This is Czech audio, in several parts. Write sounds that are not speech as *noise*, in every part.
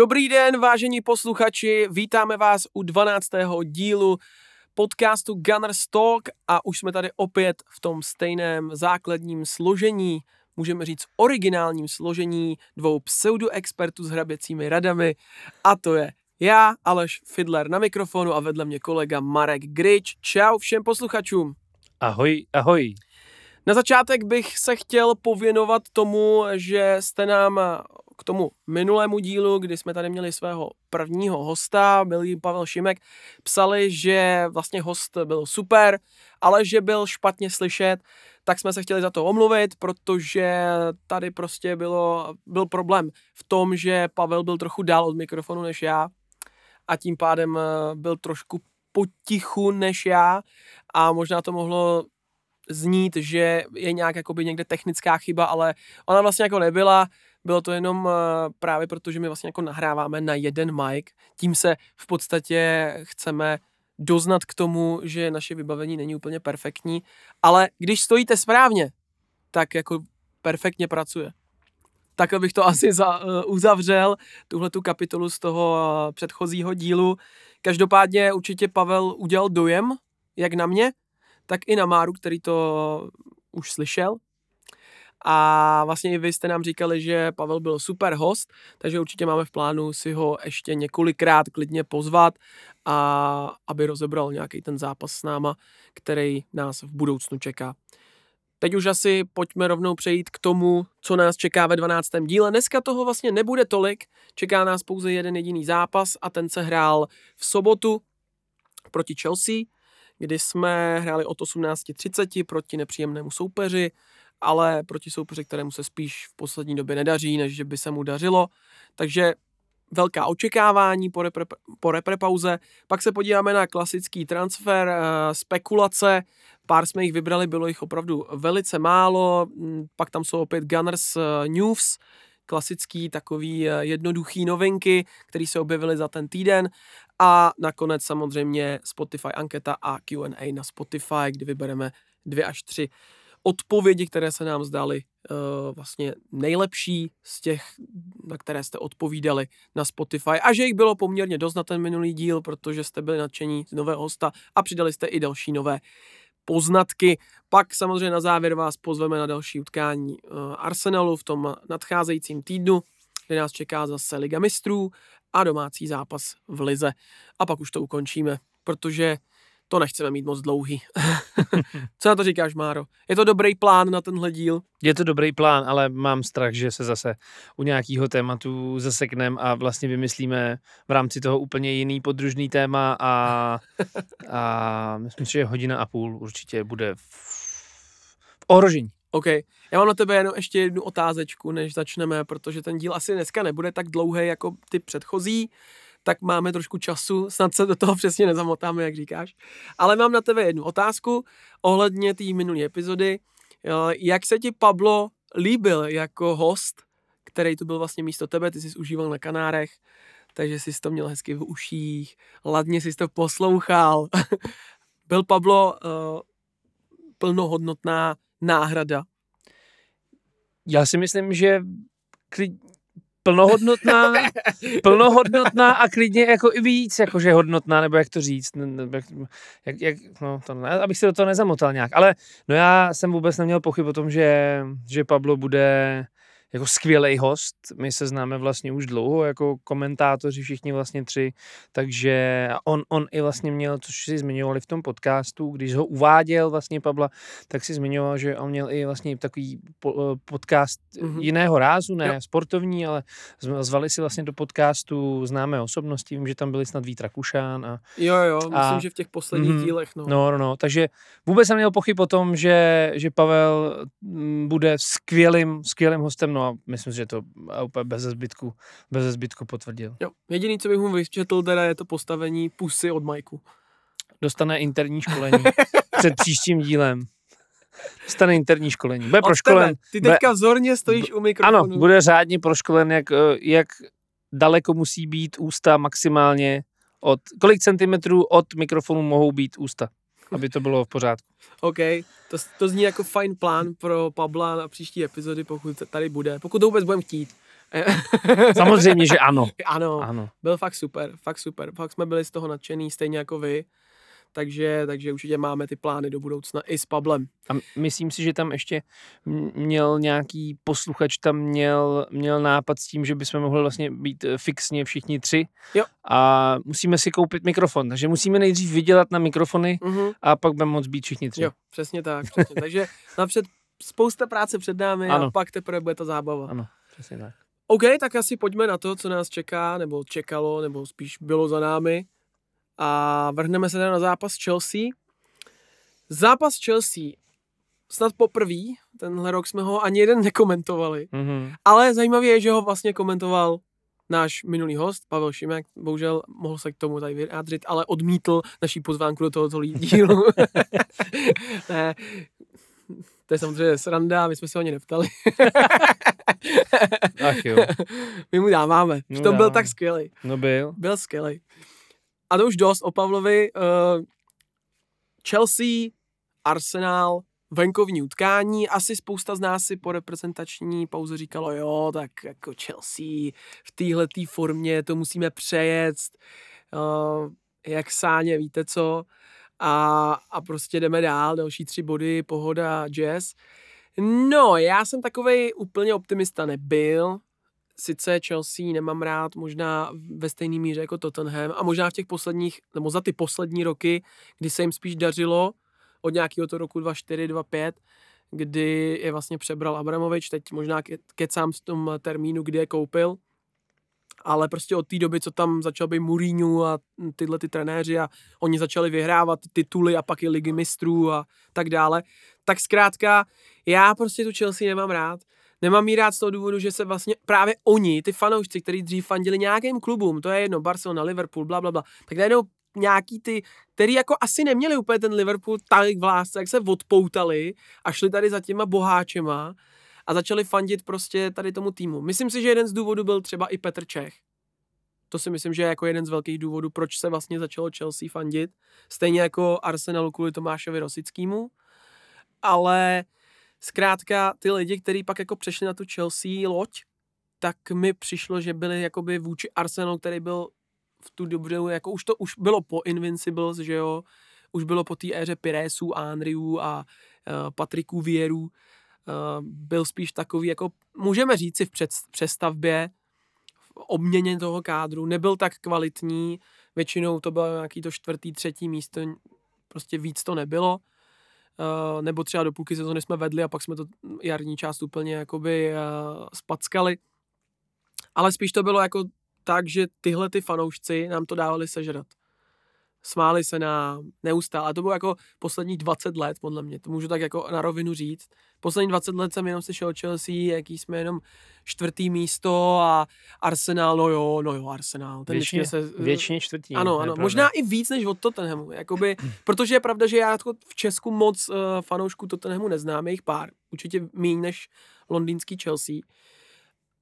Dobrý den, vážení posluchači, vítáme vás u 12. dílu podcastu Gunners Talk a už jsme tady opět v tom stejném základním složení, můžeme říct originálním složení dvou pseudoexpertů s hraběcími radami a to je já, Aleš Fidler na mikrofonu a vedle mě kolega Marek Grič. Čau všem posluchačům. Ahoj, ahoj. Na začátek bych se chtěl pověnovat tomu, že jste nám k tomu minulému dílu, kdy jsme tady měli svého prvního hosta, byl jí Pavel Šimek, psali, že vlastně host byl super, ale že byl špatně slyšet, tak jsme se chtěli za to omluvit, protože tady prostě bylo, byl problém v tom, že Pavel byl trochu dál od mikrofonu než já a tím pádem eh, byl trošku potichu než já a možná to mohlo znít, že je nějak jakoby někde technická chyba, ale ona vlastně jako nebyla, bylo to jenom eh, právě proto, že my vlastně jako nahráváme na jeden mic, tím se v podstatě chceme doznat k tomu, že naše vybavení není úplně perfektní, ale když stojíte správně, tak jako perfektně pracuje. Tak bych to *laughs* asi za, uh, uzavřel, tuhle tu kapitolu z toho uh, předchozího dílu. Každopádně určitě Pavel udělal dojem, jak na mě, tak i na Máru, který to už slyšel. A vlastně i vy jste nám říkali, že Pavel byl super host, takže určitě máme v plánu si ho ještě několikrát klidně pozvat a aby rozebral nějaký ten zápas s náma, který nás v budoucnu čeká. Teď už asi pojďme rovnou přejít k tomu, co nás čeká ve 12. díle. Dneska toho vlastně nebude tolik, čeká nás pouze jeden jediný zápas a ten se hrál v sobotu proti Chelsea, kdy jsme hráli od 18.30 proti nepříjemnému soupeři ale proti soupeři, kterému se spíš v poslední době nedaří, než že by se mu dařilo. Takže velká očekávání po, repre, po reprepauze. Pak se podíváme na klasický transfer, eh, spekulace. Pár jsme jich vybrali, bylo jich opravdu velice málo. Mm, pak tam jsou opět Gunners eh, News, klasický takový eh, jednoduchý novinky, které se objevily za ten týden. A nakonec samozřejmě Spotify anketa a Q&A na Spotify, kdy vybereme dvě až tři odpovědi, které se nám zdaly uh, vlastně nejlepší z těch, na které jste odpovídali na Spotify a že jich bylo poměrně dost na ten minulý díl, protože jste byli nadšení z nového hosta a přidali jste i další nové poznatky. Pak samozřejmě na závěr vás pozveme na další utkání uh, Arsenalu v tom nadcházejícím týdnu, kde nás čeká zase Liga mistrů a domácí zápas v Lize. A pak už to ukončíme, protože to nechceme mít moc dlouhý. *laughs* Co na to říkáš, Máro? Je to dobrý plán na tenhle díl? Je to dobrý plán, ale mám strach, že se zase u nějakého tématu zasekneme a vlastně vymyslíme v rámci toho úplně jiný podružný téma a, *laughs* a myslím, že hodina a půl určitě bude v, v ohrožení. OK. Já mám na tebe jenom ještě jednu otázečku, než začneme, protože ten díl asi dneska nebude tak dlouhý jako ty předchozí tak máme trošku času, snad se do toho přesně nezamotáme, jak říkáš. Ale mám na tebe jednu otázku ohledně té minulé epizody. Jak se ti Pablo líbil jako host, který tu byl vlastně místo tebe, ty jsi užíval na Kanárech, takže jsi to měl hezky v uších, ladně jsi to poslouchal. *laughs* byl Pablo uh, plnohodnotná náhrada? Já si myslím, že plnohodnotná, *laughs* plnohodnotná a klidně jako i víc, jakože hodnotná, nebo jak to říct, nebo jak, jak, jak no to ne, abych se do toho nezamotal nějak, ale no já jsem vůbec neměl pochyb o tom, že, že Pablo bude jako skvělý host. My se známe vlastně už dlouho jako komentátoři, všichni vlastně tři, takže on, on i vlastně měl, což si zmiňovali v tom podcastu, když ho uváděl vlastně Pabla, tak si zmiňoval, že on měl i vlastně takový eh, podcast mm-hmm. jiného rázu, ne jo. sportovní, ale zvali si vlastně do podcastu známé osobnosti, vím, že tam byli snad Vítra Kušán a... Jo, jo, myslím, a, že v těch posledních mm, dílech, no. No, no, no, takže vůbec jsem měl pochyb o tom, že, že Pavel mm, bude skvělým, skvělým hostem, no a myslím, že to úplně bez zbytku, bez zbytku potvrdil. Jo, jediný, co bych mu vyčetl, teda je to postavení pusy od Majku. Dostane interní školení *laughs* před příštím dílem. Dostane interní školení. Bude proškolen. Ty teďka vzorně stojíš u mikrofonu. Ano, bude řádně proškolen, jak, eh, jak daleko musí být ústa maximálně od, kolik centimetrů od mikrofonu mohou být ústa aby to bylo v pořádku. OK, to, to zní jako fajn plán pro Pabla na příští epizody, pokud tady bude, pokud to vůbec budeme chtít. *laughs* Samozřejmě, že ano. ano, Ano. byl fakt super, fakt super. Fakt jsme byli z toho nadšený, stejně jako vy. Takže, takže určitě máme ty plány do budoucna i s Pablem. A myslím si, že tam ještě měl nějaký posluchač, tam měl, měl nápad s tím, že bychom mohli vlastně být eh, fixně všichni tři. Jo. A musíme si koupit mikrofon, takže musíme nejdřív vydělat na mikrofony Mhm. a pak budeme moct být všichni tři. Jo, přesně tak. Přesně. *laughs* takže napřed spousta práce před námi Ano. a pak teprve bude ta zábava. Ano, přesně tak. OK, tak asi pojďme na to, co nás čeká, nebo čekalo, nebo spíš bylo za námi. A vrhneme se teda na zápas Chelsea. Zápas Chelsea. Snad poprvé, tenhle rok jsme ho ani jeden nekomentovali. Mhm. Ale zajímavé je, že ho vlastně komentoval náš minulý host, Pavel Šimek. Bohužel mohl se k tomu tady vyjádřit, ale odmítl naší pozvánku do tohoto dílu. *laughs* ne, to je samozřejmě sranda, my jsme se ho ani neptali. Ach jo, my mu dáváme. No to byl tak skvělý. no byl. Byl skvělý. A to už dost o Pavlovi. Uh, Chelsea, Arsenal, venkovní utkání. Asi spousta z nás si po reprezentační pauze říkalo, jo, tak jako Chelsea v téhle formě to musíme přejet. Uh, jak sáně, víte co. A, a prostě jdeme dál, další tři body, pohoda, jazz. No, já jsem takovej úplně optimista nebyl. Sice Chelsea nemám rád možná ve stejné míře jako Tottenham a možná v těch posledních, nebo za ty poslední roky, kdy se jim spíš dařilo od nějakého to roku 2-4, 2-5, kdy je vlastně přebral Abramovič, teď možná ke- kecám v tom termínu, kdy je koupil, ale prostě od té doby, co tam začal být Mourinho a tyhle ty trenéři a oni začali vyhrávat tituly a pak i ligy mistrů a tak dále, tak zkrátka já prostě tu Chelsea nemám rád. Nemám jí rád z toho důvodu, že se vlastně právě oni, ty fanoušci, kteří dřív fandili nějakým klubům, to je jedno, Barcelona, Liverpool, bla, bla, bla, tak najednou nějaký ty, který jako asi neměli úplně ten Liverpool tak v lásce, jak se odpoutali a šli tady za těma boháčema a začali fandit prostě tady tomu týmu. Myslím si, že jeden z důvodů byl třeba i Petr Čech. To si myslím, že je jako jeden z velkých důvodů, proč se vlastně začalo Chelsea fandit. Stejně jako Arsenalu kvůli Tomášovi Rosickému. Ale zkrátka ty lidi, kteří pak jako přešli na tu Chelsea loď, tak mi přišlo, že byli jakoby vůči Arsenalu, který byl v tu dobu, jako už to už bylo po Invincibles, že jo, už bylo po té éře Piresů, Andriů a uh, Patriků Vierů, uh, byl spíš takový, jako můžeme říci v před, přestavbě, v obměně toho kádru, nebyl tak kvalitní, většinou to bylo nějaký to čtvrtý, třetí místo, prostě víc to nebylo, uh, nebo třeba do půlky sezóny jsme vedli a pak jsme to jarní část úplně jakoby uh, spackali, ale spíš to bylo jako tak, že tyhle ty fanoušci nám to dávali sežrat. Smáli se nám neustále. A to bylo jako posledních 20 let, podle mě. To můžu tak jako na rovinu říct. Poslední 20 let jsem jenom slyšel Chelsea, jaký jsme jenom čtvrtý místo a Arsenal, no jo, no jo, Arsenal. Ten Většině, se, většině čtvrtí. ano, ano, možná i víc než od Tottenhamu, jakoby, *clears throat* protože je pravda, že já jako v Česku moc uh, fanoušků Tottenhamu neznám, je jich pár, určitě méně než londýnský Chelsea,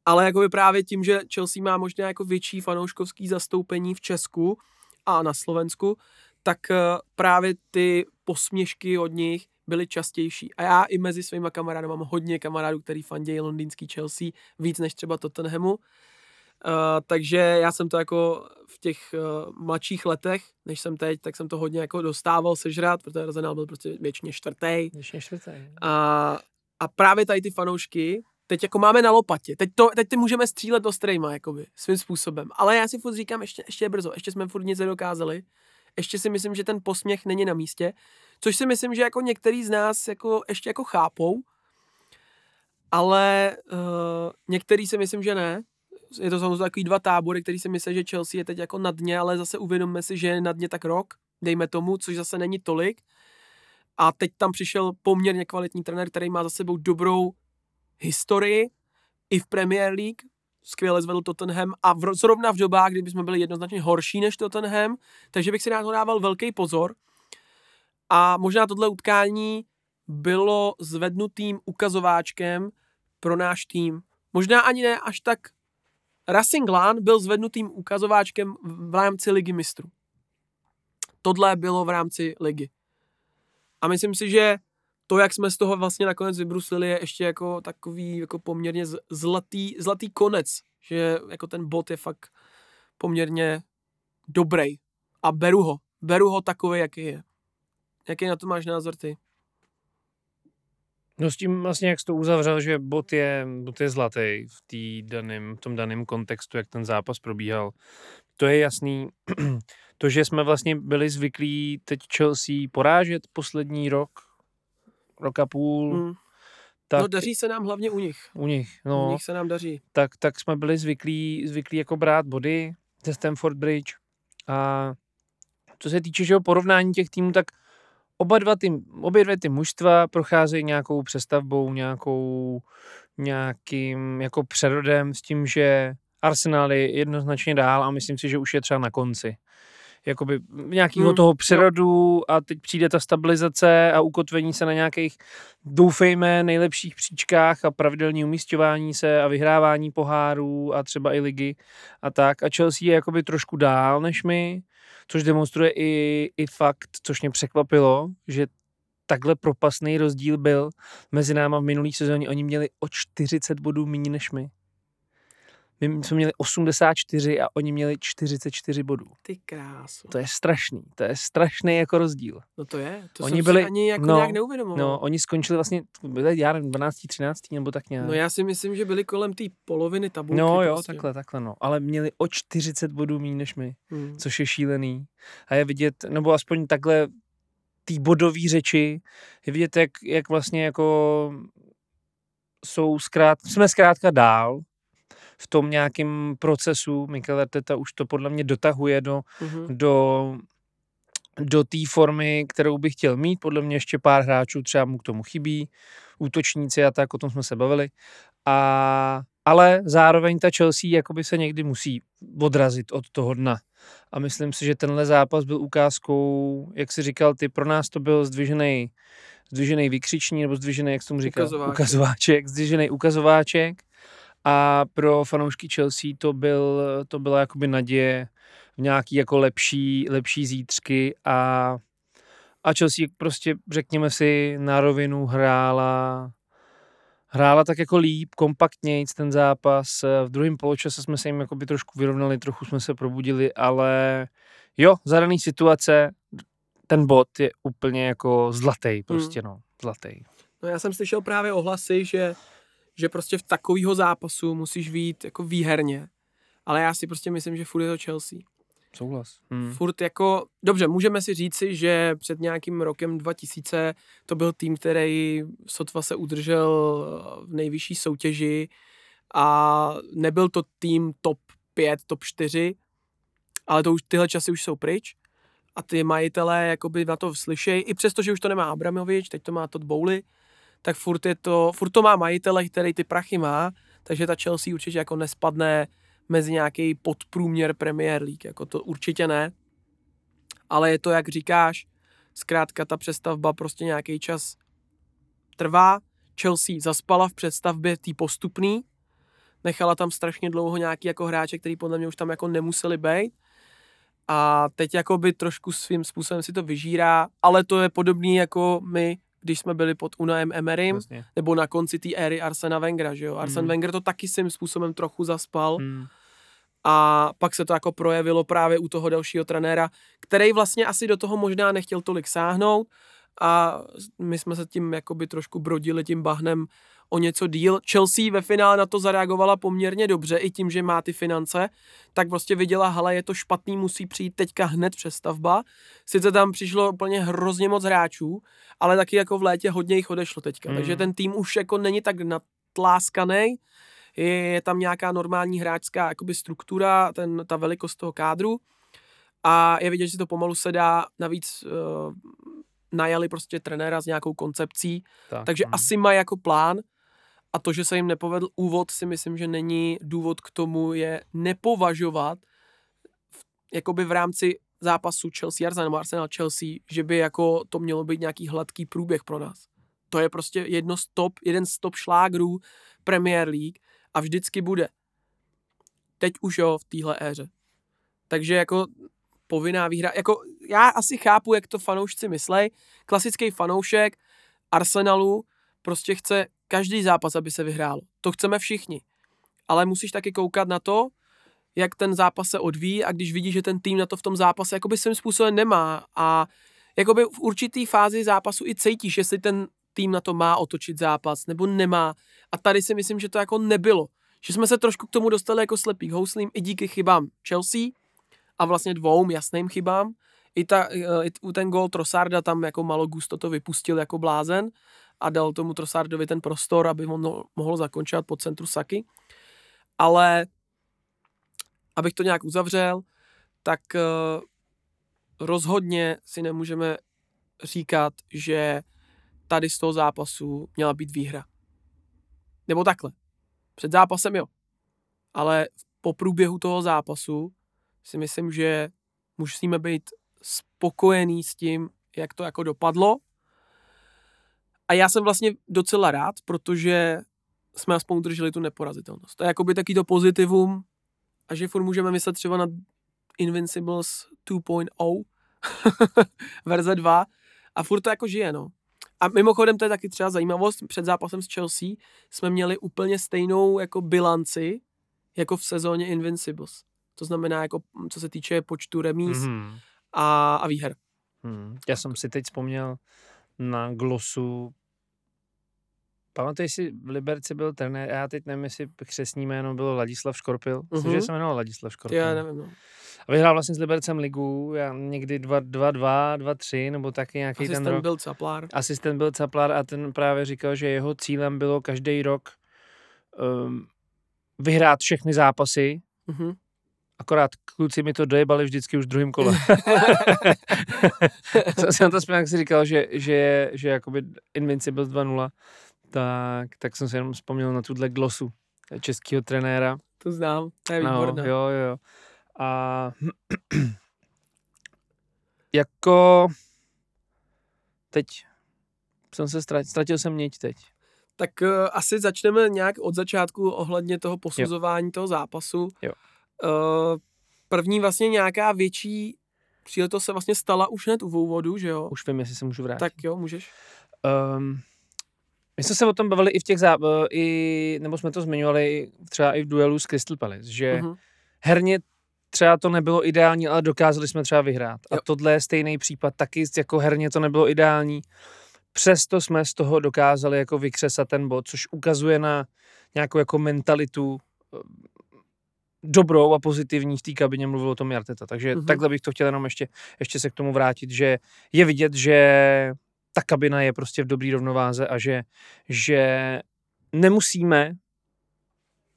ale jakoby právě tím, že Chelsea má možná jako větší fanouškovský zastoupení v Česku a na Slovensku, tak uh, právě ty posměšky od nich byly častější. A já i mezi svýma kamarády mám hodně kamarádů, který fandějí londýnský Chelsea víc než třeba Tottenhamu. Uh, takže já jsem to jako v těch uh, mladších letech, než jsem teď, tak jsem to hodně jako dostával sežrat, protože Arsenal byl prostě většině čtvrtý. Většině čtvrtý. A, a právě tady ty fanoušky, teď jako máme na lopatě, teď, to, teď ty můžeme střílet ostrejma, jakoby, svým způsobem. Ale já si furt říkám, ještě, ještě je brzo, ještě jsme furt nic nedokázali. Ještě si myslím, že ten posměch není na místě, což si myslím, že jako některý z nás jako ještě jako chápou, ale uh, některý si myslím, že ne. Je to samozřejmě takový dva tábory, který si myslí, že Chelsea je teď jako na dně, ale zase uvědomme si, že je na dně tak rok, dejme tomu, což zase není tolik. A teď tam přišel poměrně kvalitní trenér, který má za sebou dobrou historii i v Premier League, skvěle zvedl Tottenham a v, zrovna v dobách, kdy jsme byli jednoznačně horší než Tottenham, takže bych si na to dával velký pozor. A možná tohle utkání bylo zvednutým ukazováčkem pro náš tým. Možná ani ne až tak. Racing Lan byl zvednutým ukazováčkem v rámci ligy mistrů. Tohle bylo v rámci ligy. A myslím si, že to, jak jsme z toho vlastně nakonec vybruslili, je ještě jako takový jako poměrně zlatý, zlatý konec, že jako ten bod je fakt poměrně dobrý. A beru ho. Beru ho takový, jaký je. Jaký na to máš názor ty? No s tím vlastně, jak jsi to uzavřel, že bot je, bot je zlatý v, tý daným, v tom daném kontextu, jak ten zápas probíhal. To je jasný. *clears throat* to, že jsme vlastně byli zvyklí teď Chelsea porážet poslední rok, rok a půl, hmm. Tak, no daří se nám hlavně u nich. U nich, no. U nich se nám daří. Tak, tak jsme byli zvyklí, zvyklí jako brát body ze Stamford Bridge a co se týče že porovnání těch týmů, tak oba dva ty, obě dvě ty mužstva procházejí nějakou přestavbou, nějakou, nějakým jako přerodem s tím, že Arsenal je jednoznačně dál a myslím si, že už je třeba na konci jakoby nějakého hmm, toho přerodu a teď přijde ta stabilizace a ukotvení se na nějakých, doufejme, nejlepších příčkách a pravidelní umístěvání se a vyhrávání pohárů a třeba i ligy a tak. A Chelsea je jakoby trošku dál než my, což demonstruje i, i fakt, což mě překvapilo, že takhle propasný rozdíl byl mezi náma v minulý sezóně. Oni měli o 40 bodů méně než my. My jsme měli 84 a oni měli 44 bodů. Ty krásu. To je strašný, to je strašný jako rozdíl. No to je, to oni jsem byli, ani jako no, nějak neuvědomoval. No, oni skončili vlastně, byli já nevím, 12, 13 nebo tak nějak. No já si myslím, že byli kolem té poloviny tabulky. No jo, prostě. takhle, takhle no. Ale měli o 40 bodů méně než my, hmm. což je šílený. A je vidět, nebo aspoň takhle té bodové řeči, je vidět, jak, jak vlastně jako jsou zkrát, jsme zkrátka dál, v tom nějakém procesu. Mikel Arteta už to podle mě dotahuje do, mm-hmm. do do té formy, kterou bych chtěl mít. Podle mě ještě pár hráčů třeba mu k tomu chybí, útočníci a tak, o tom jsme se bavili. A, ale zároveň ta Chelsea jakoby se někdy musí odrazit od toho dna. A myslím si, že tenhle zápas byl ukázkou, jak si říkal, ty pro nás to byl zdvižený zdvižený vykřiční, nebo zdvižený, jak tomu říkal? Ukazováček. Ukazováček, zdvižený ukazováček a pro fanoušky Chelsea to, byl, to byla jakoby naděje v nějaký jako lepší, lepší zítřky a, a Chelsea prostě, řekněme si, na rovinu hrála hrála tak jako líp, kompaktněji ten zápas. V druhém poločase jsme se jim jakoby trošku vyrovnali, trochu jsme se probudili, ale jo, za daný situace ten bod je úplně jako zlatý, prostě hmm. no, zlatý. No já jsem slyšel právě ohlasy, že že prostě v takového zápasu musíš vít jako výherně. Ale já si prostě myslím, že furt je to Chelsea. Souhlas. Hmm. Furt jako, dobře, můžeme si říci, že před nějakým rokem 2000 to byl tým, který sotva se udržel v nejvyšší soutěži a nebyl to tým top 5, top 4, ale to už, tyhle časy už jsou pryč a ty majitelé jakoby na to slyšejí, i přesto, že už to nemá Abramovič, teď to má Todd Bowley, tak furt, je to, furt to má majitele, který ty prachy má, takže ta Chelsea určitě jako nespadne mezi nějaký podprůměr Premier League, jako to určitě ne. Ale je to, jak říkáš, zkrátka ta přestavba prostě nějaký čas trvá. Chelsea zaspala v představbě tý postupný, nechala tam strašně dlouho nějaký jako hráče, který podle mě už tam jako nemuseli být. A teď jako by trošku svým způsobem si to vyžírá, ale to je podobný jako my když jsme byli pod Unaem Emerym, vlastně. nebo na konci té éry Arsena Wengera, že jo. Arsen hmm. Wenger to taky svým způsobem trochu zaspal. Hmm. A pak se to jako projevilo právě u toho dalšího trenéra, který vlastně asi do toho možná nechtěl tolik sáhnout a my jsme se tím jakoby trošku brodili tím bahnem o něco díl. Chelsea ve finále na to zareagovala poměrně dobře, i tím, že má ty finance, tak prostě viděla, hele, je to špatný, musí přijít teďka hned přestavba. Sice tam přišlo úplně hrozně moc hráčů, ale taky jako v létě hodně jich odešlo teďka, mm. takže ten tým už jako není tak natláskaný, je, je tam nějaká normální hráčská jakoby struktura, ten, ta velikost toho kádru a je vidět, že to pomalu se dá, navíc uh, najali prostě trenéra s nějakou koncepcí, tak, takže mm. asi má jako plán, a to, že se jim nepovedl úvod, si myslím, že není důvod k tomu je nepovažovat v, jakoby v rámci zápasu Chelsea Arsenal nebo Arsenal Chelsea, že by jako to mělo být nějaký hladký průběh pro nás. To je prostě jedno z top, jeden z top šlágrů Premier League a vždycky bude. Teď už jo, v téhle éře. Takže jako povinná výhra, jako já asi chápu, jak to fanoušci myslej. Klasický fanoušek Arsenalu prostě chce každý zápas, aby se vyhrál. To chceme všichni. Ale musíš taky koukat na to, jak ten zápas se odvíjí a když vidíš, že ten tým na to v tom zápase jakoby svým způsobem nemá a jakoby v určitý fázi zápasu i cítíš, jestli ten tým na to má otočit zápas nebo nemá. A tady si myslím, že to jako nebylo. Že jsme se trošku k tomu dostali jako slepý houslím i díky chybám Chelsea a vlastně dvou jasným chybám. I, ta, i ten gol Trosarda tam jako malo gusto to vypustil jako blázen a dal tomu Trosardovi ten prostor, aby on mohl zakončit po centru Saky. Ale abych to nějak uzavřel, tak uh, rozhodně si nemůžeme říkat, že tady z toho zápasu měla být výhra. Nebo takhle. Před zápasem jo. Ale po průběhu toho zápasu si myslím, že musíme být spokojení s tím, jak to jako dopadlo. A já jsem vlastně docela rád, protože jsme aspoň udrželi tu neporazitelnost. To je jakoby taky to pozitivum a že furt můžeme myslet třeba na Invincibles 2.0 *laughs* verze 2 a furt to jako žije, no. A mimochodem to je taky třeba zajímavost, před zápasem s Chelsea jsme měli úplně stejnou jako bilanci jako v sezóně Invincibles. To znamená, jako co se týče počtu remíz mm-hmm. a, a výher. Hmm. Já jsem si teď vzpomněl na glosu Pamatuješ si, v Liberci byl trenér, já teď nevím, jestli křesní jméno bylo Ladislav Škorpil. Myslím, mm-hmm. že se jmenoval Ladislav Škorpil. Já nevím, no. A vyhrál vlastně s Libercem ligu, já někdy 2-2, 2-3, nebo taky nějaký Asistent ten rok. byl Caplár. Asistent byl Caplár a ten právě říkal, že jeho cílem bylo každý rok um, vyhrát všechny zápasy, mm-hmm. Akorát kluci mi to dojebali vždycky už v druhém kole. *laughs* jsem si na to vzpomněl, jak jsi říkal, že, že, že jakoby Invincibles 2-0, tak, tak jsem si jenom vzpomněl na tuhle glosu českého trenéra. To znám, to je výborné. No, jo, jo. A *clears throat* jako teď jsem se ztratil, ztratil jsem niť teď. Tak uh, asi začneme nějak od začátku ohledně toho posuzování jo. toho zápasu. Jo. Uh, první vlastně nějaká větší příležitost se vlastně stala už hned u úvodu, že jo? Už vím, jestli se můžu vrátit. Tak jo, můžeš. Um, my jsme se o tom bavili i v těch zá... i, nebo jsme to zmiňovali třeba i v duelu s Crystal Palace, že uh-huh. herně třeba to nebylo ideální, ale dokázali jsme třeba vyhrát. Jo. A tohle je stejný případ, taky jako herně to nebylo ideální. Přesto jsme z toho dokázali jako vykřesat ten bod, což ukazuje na nějakou jako mentalitu eh, dobrou a pozitivní v té kabině mluvil o tom Jarteta. Takže mm-hmm. takhle bych to chtěl jenom ještě, ještě se k tomu vrátit, že je vidět, že ta kabina je prostě v dobrý rovnováze a že, že nemusíme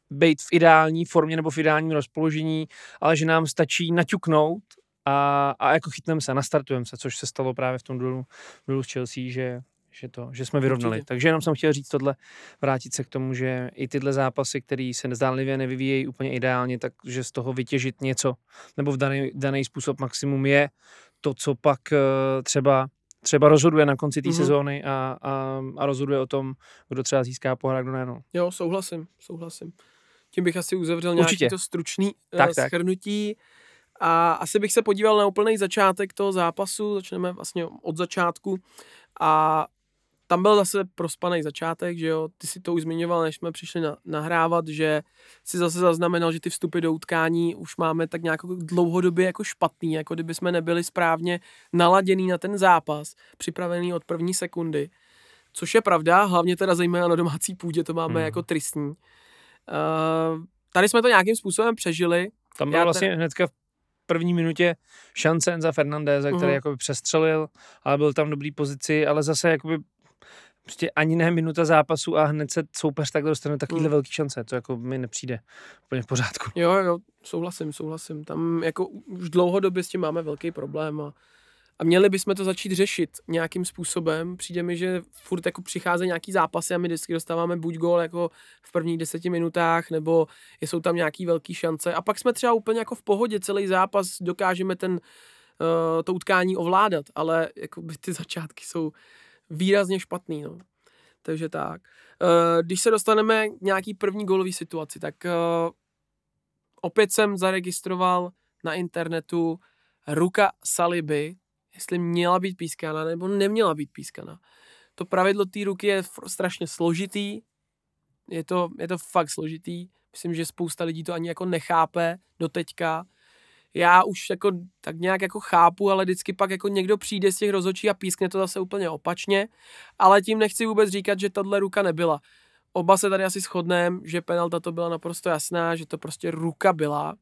být v ideální formě nebo v ideálním rozpoložení, ale že nám stačí naťuknout a, a jako chytneme se, nastartujeme se, což se stalo právě v tom duelu, duelu s Chelsea, že, že, to, že jsme vyrovnali. Určitě. Takže jenom jsem chtěl říct tohle, vrátit se k tomu, že i tyhle zápasy, které se nezdánlivě nevyvíjejí úplně ideálně, takže z toho vytěžit něco, nebo v daný, daný způsob maximum je to, co pak uh, třeba třeba rozhoduje na konci té mm-hmm. sezóny a, a, a rozhoduje o tom, kdo třeba získá pohár kdo ne. No. Jo, souhlasím, souhlasím. Tím bych asi uzavřel nějaký Určitě. to stručný tak, uh, schrnutí. A asi bych se podíval na úplný začátek toho zápasu, začneme vlastně od začátku. A tam byl zase prospaný začátek, že jo, ty si to už zmiňoval, než jsme přišli na, nahrávat, že si zase zaznamenal, že ty vstupy do utkání už máme tak nějak dlouhodobě jako špatný, jako kdyby jsme nebyli správně naladěný na ten zápas, připravený od první sekundy. Což je pravda, hlavně teda zejména na domácí půdě to máme hmm. jako tristní. Uh, tady jsme to nějakým způsobem přežili. Tam bylo vlastně ten... hnedka v první minutě šance za Fernandéza, který uh-huh. jakoby přestřelil, ale byl tam v dobrý pozici, ale zase jakoby prostě ani ne minuta zápasu a hned se soupeř tak dostane takovýhle mm. velký šance. To jako mi nepřijde úplně v pořádku. Jo, jo, souhlasím, souhlasím. Tam jako už dlouhodobě s tím máme velký problém a, a měli bychom to začít řešit nějakým způsobem. Přijde mi, že furt jako přicházejí nějaký zápasy a my vždycky dostáváme buď gol jako v prvních deseti minutách, nebo jsou tam nějaký velký šance a pak jsme třeba úplně jako v pohodě celý zápas, dokážeme ten, uh, to utkání ovládat, ale jako by ty začátky jsou výrazně špatný. No. Takže tak. Uh, když se dostaneme k nějaký první golový situaci, tak uh, opět jsem zaregistroval na internetu ruka Saliby, jestli měla být pískaná nebo neměla být pískaná. To pravidlo té ruky je strašně složitý, je to, je to fakt složitý, myslím, že spousta lidí to ani jako nechápe do teďka, já už jako tak nějak jako chápu, ale vždycky pak jako někdo přijde z těch rozhodčí a pískne to zase úplně opačně, ale tím nechci vůbec říkat, že tahle ruka nebyla. Oba se tady asi shodneme, že penalta to byla naprosto jasná, že to prostě ruka byla.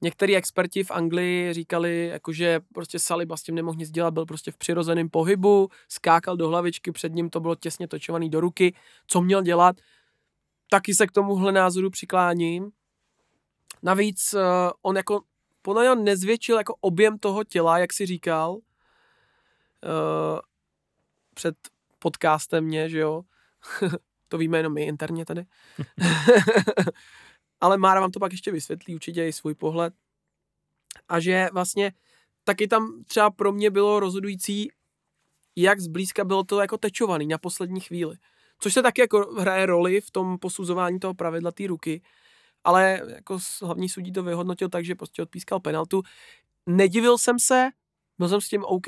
Některý experti v Anglii říkali, jako že prostě Saliba s tím nemohl nic dělat, byl prostě v přirozeném pohybu, skákal do hlavičky, před ním to bylo těsně točovaný do ruky, co měl dělat. Taky se k tomuhle názoru přikláním. Navíc uh, on jako podle něho nezvětšil jako objem toho těla, jak si říkal, uh, před podcastem mě, že jo, *laughs* to víme jenom my interně tady. *laughs* Ale Mára vám to pak ještě vysvětlí, určitě i svůj pohled. A že vlastně taky tam třeba pro mě bylo rozhodující, jak zblízka bylo to jako tečovaný na poslední chvíli. Což se taky jako hraje roli v tom posuzování toho pravidla té ruky, ale jako hlavní sudí to vyhodnotil tak, že prostě odpískal penaltu. Nedivil jsem se, byl jsem s tím OK,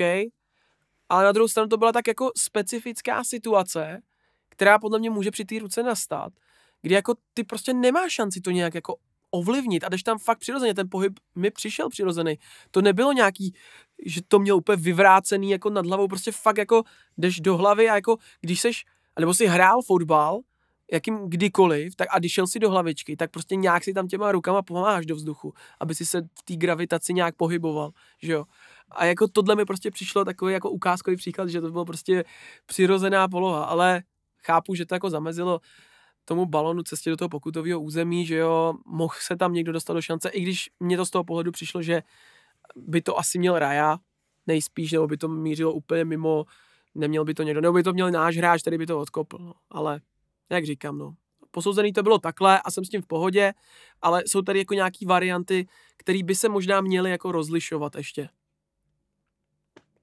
ale na druhou stranu to byla tak jako specifická situace, která podle mě může při té ruce nastat, kdy jako ty prostě nemáš šanci to nějak jako ovlivnit a jdeš tam fakt přirozeně, ten pohyb mi přišel přirozený. To nebylo nějaký, že to měl úplně vyvrácený jako nad hlavou, prostě fakt jako jdeš do hlavy a jako když seš, nebo si hrál fotbal, jakým kdykoliv, tak a když šel si do hlavičky, tak prostě nějak si tam těma rukama pomáháš do vzduchu, aby si se v té gravitaci nějak pohyboval, že jo. A jako tohle mi prostě přišlo takový jako ukázkový příklad, že to bylo prostě přirozená poloha, ale chápu, že to jako zamezilo tomu balonu cestě do toho pokutového území, že jo, mohl se tam někdo dostat do šance, i když mě to z toho pohledu přišlo, že by to asi měl Raja, nejspíš, nebo by to mířilo úplně mimo, neměl by to někdo, nebo by to měl náš hráč, který by to odkopl, no. ale jak říkám, no. Posouzený to bylo takhle a jsem s tím v pohodě, ale jsou tady jako nějaký varianty, které by se možná měly jako rozlišovat ještě.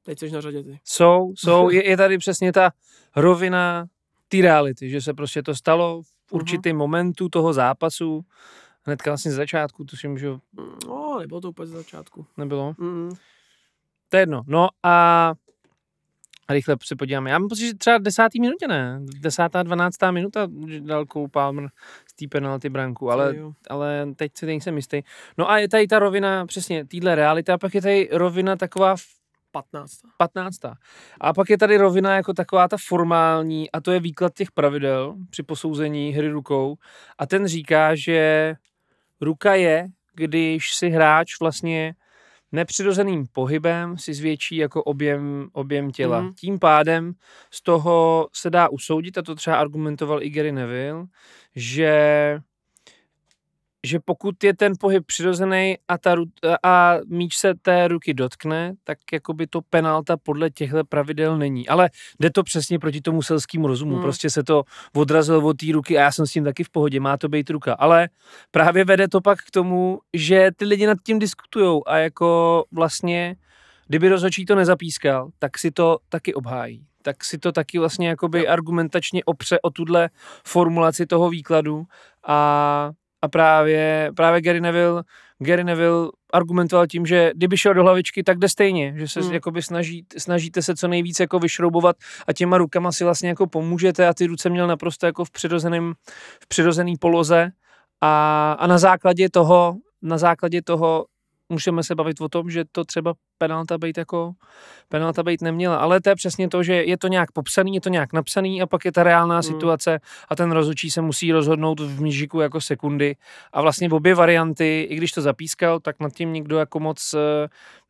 Teď jsi na řadě ty. Jsou, jsou, *laughs* je, je tady přesně ta rovina té reality, že se prostě to stalo v mhm. určitém uh-huh. momentu toho zápasu, hnedka vlastně z začátku, tuším, že... No, nebylo to úplně z začátku. Nebylo? Mm. To je jedno. No a rychle se podíváme. Já mám pocit, že třeba desátý minutě ne. Desátá, dvanáctá minuta dal Cole Palmer z té penalty branku, ale, ale teď se nejsem jistý. No a je tady ta rovina, přesně, týhle realita, a pak je tady rovina taková 15. 15. A pak je tady rovina jako taková ta formální a to je výklad těch pravidel při posouzení hry rukou a ten říká, že ruka je, když si hráč vlastně nepřirozeným pohybem si zvětší jako objem, objem těla. Mm. Tím pádem z toho se dá usoudit, a to třeba argumentoval i Gary Neville, že že pokud je ten pohyb přirozený a, ta, a míč se té ruky dotkne, tak jako by to penalta podle těchto pravidel není. Ale jde to přesně proti tomu selskému rozumu. Hmm. Prostě se to odrazilo od té ruky a já jsem s tím taky v pohodě, má to být ruka. Ale právě vede to pak k tomu, že ty lidi nad tím diskutují a jako vlastně, kdyby rozhodčí to nezapískal, tak si to taky obhájí tak si to taky vlastně jakoby argumentačně opře o tuhle formulaci toho výkladu a a právě, právě Gary Neville, Gary Neville argumentoval tím, že kdyby šel do hlavičky, tak jde stejně, že se hmm. jakoby snaží, snažíte se co nejvíc jako vyšroubovat a těma rukama si vlastně jako pomůžete a ty ruce měl naprosto jako v přirozeném, v přirozený poloze a, a na základě toho, na základě toho můžeme se bavit o tom, že to třeba penalta být jako penalta být neměla, ale to je přesně to, že je to nějak popsaný, je to nějak napsaný a pak je ta reálná hmm. situace a ten rozhodčí se musí rozhodnout v mížiku jako sekundy a vlastně v obě varianty, i když to zapískal, tak nad tím nikdo jako moc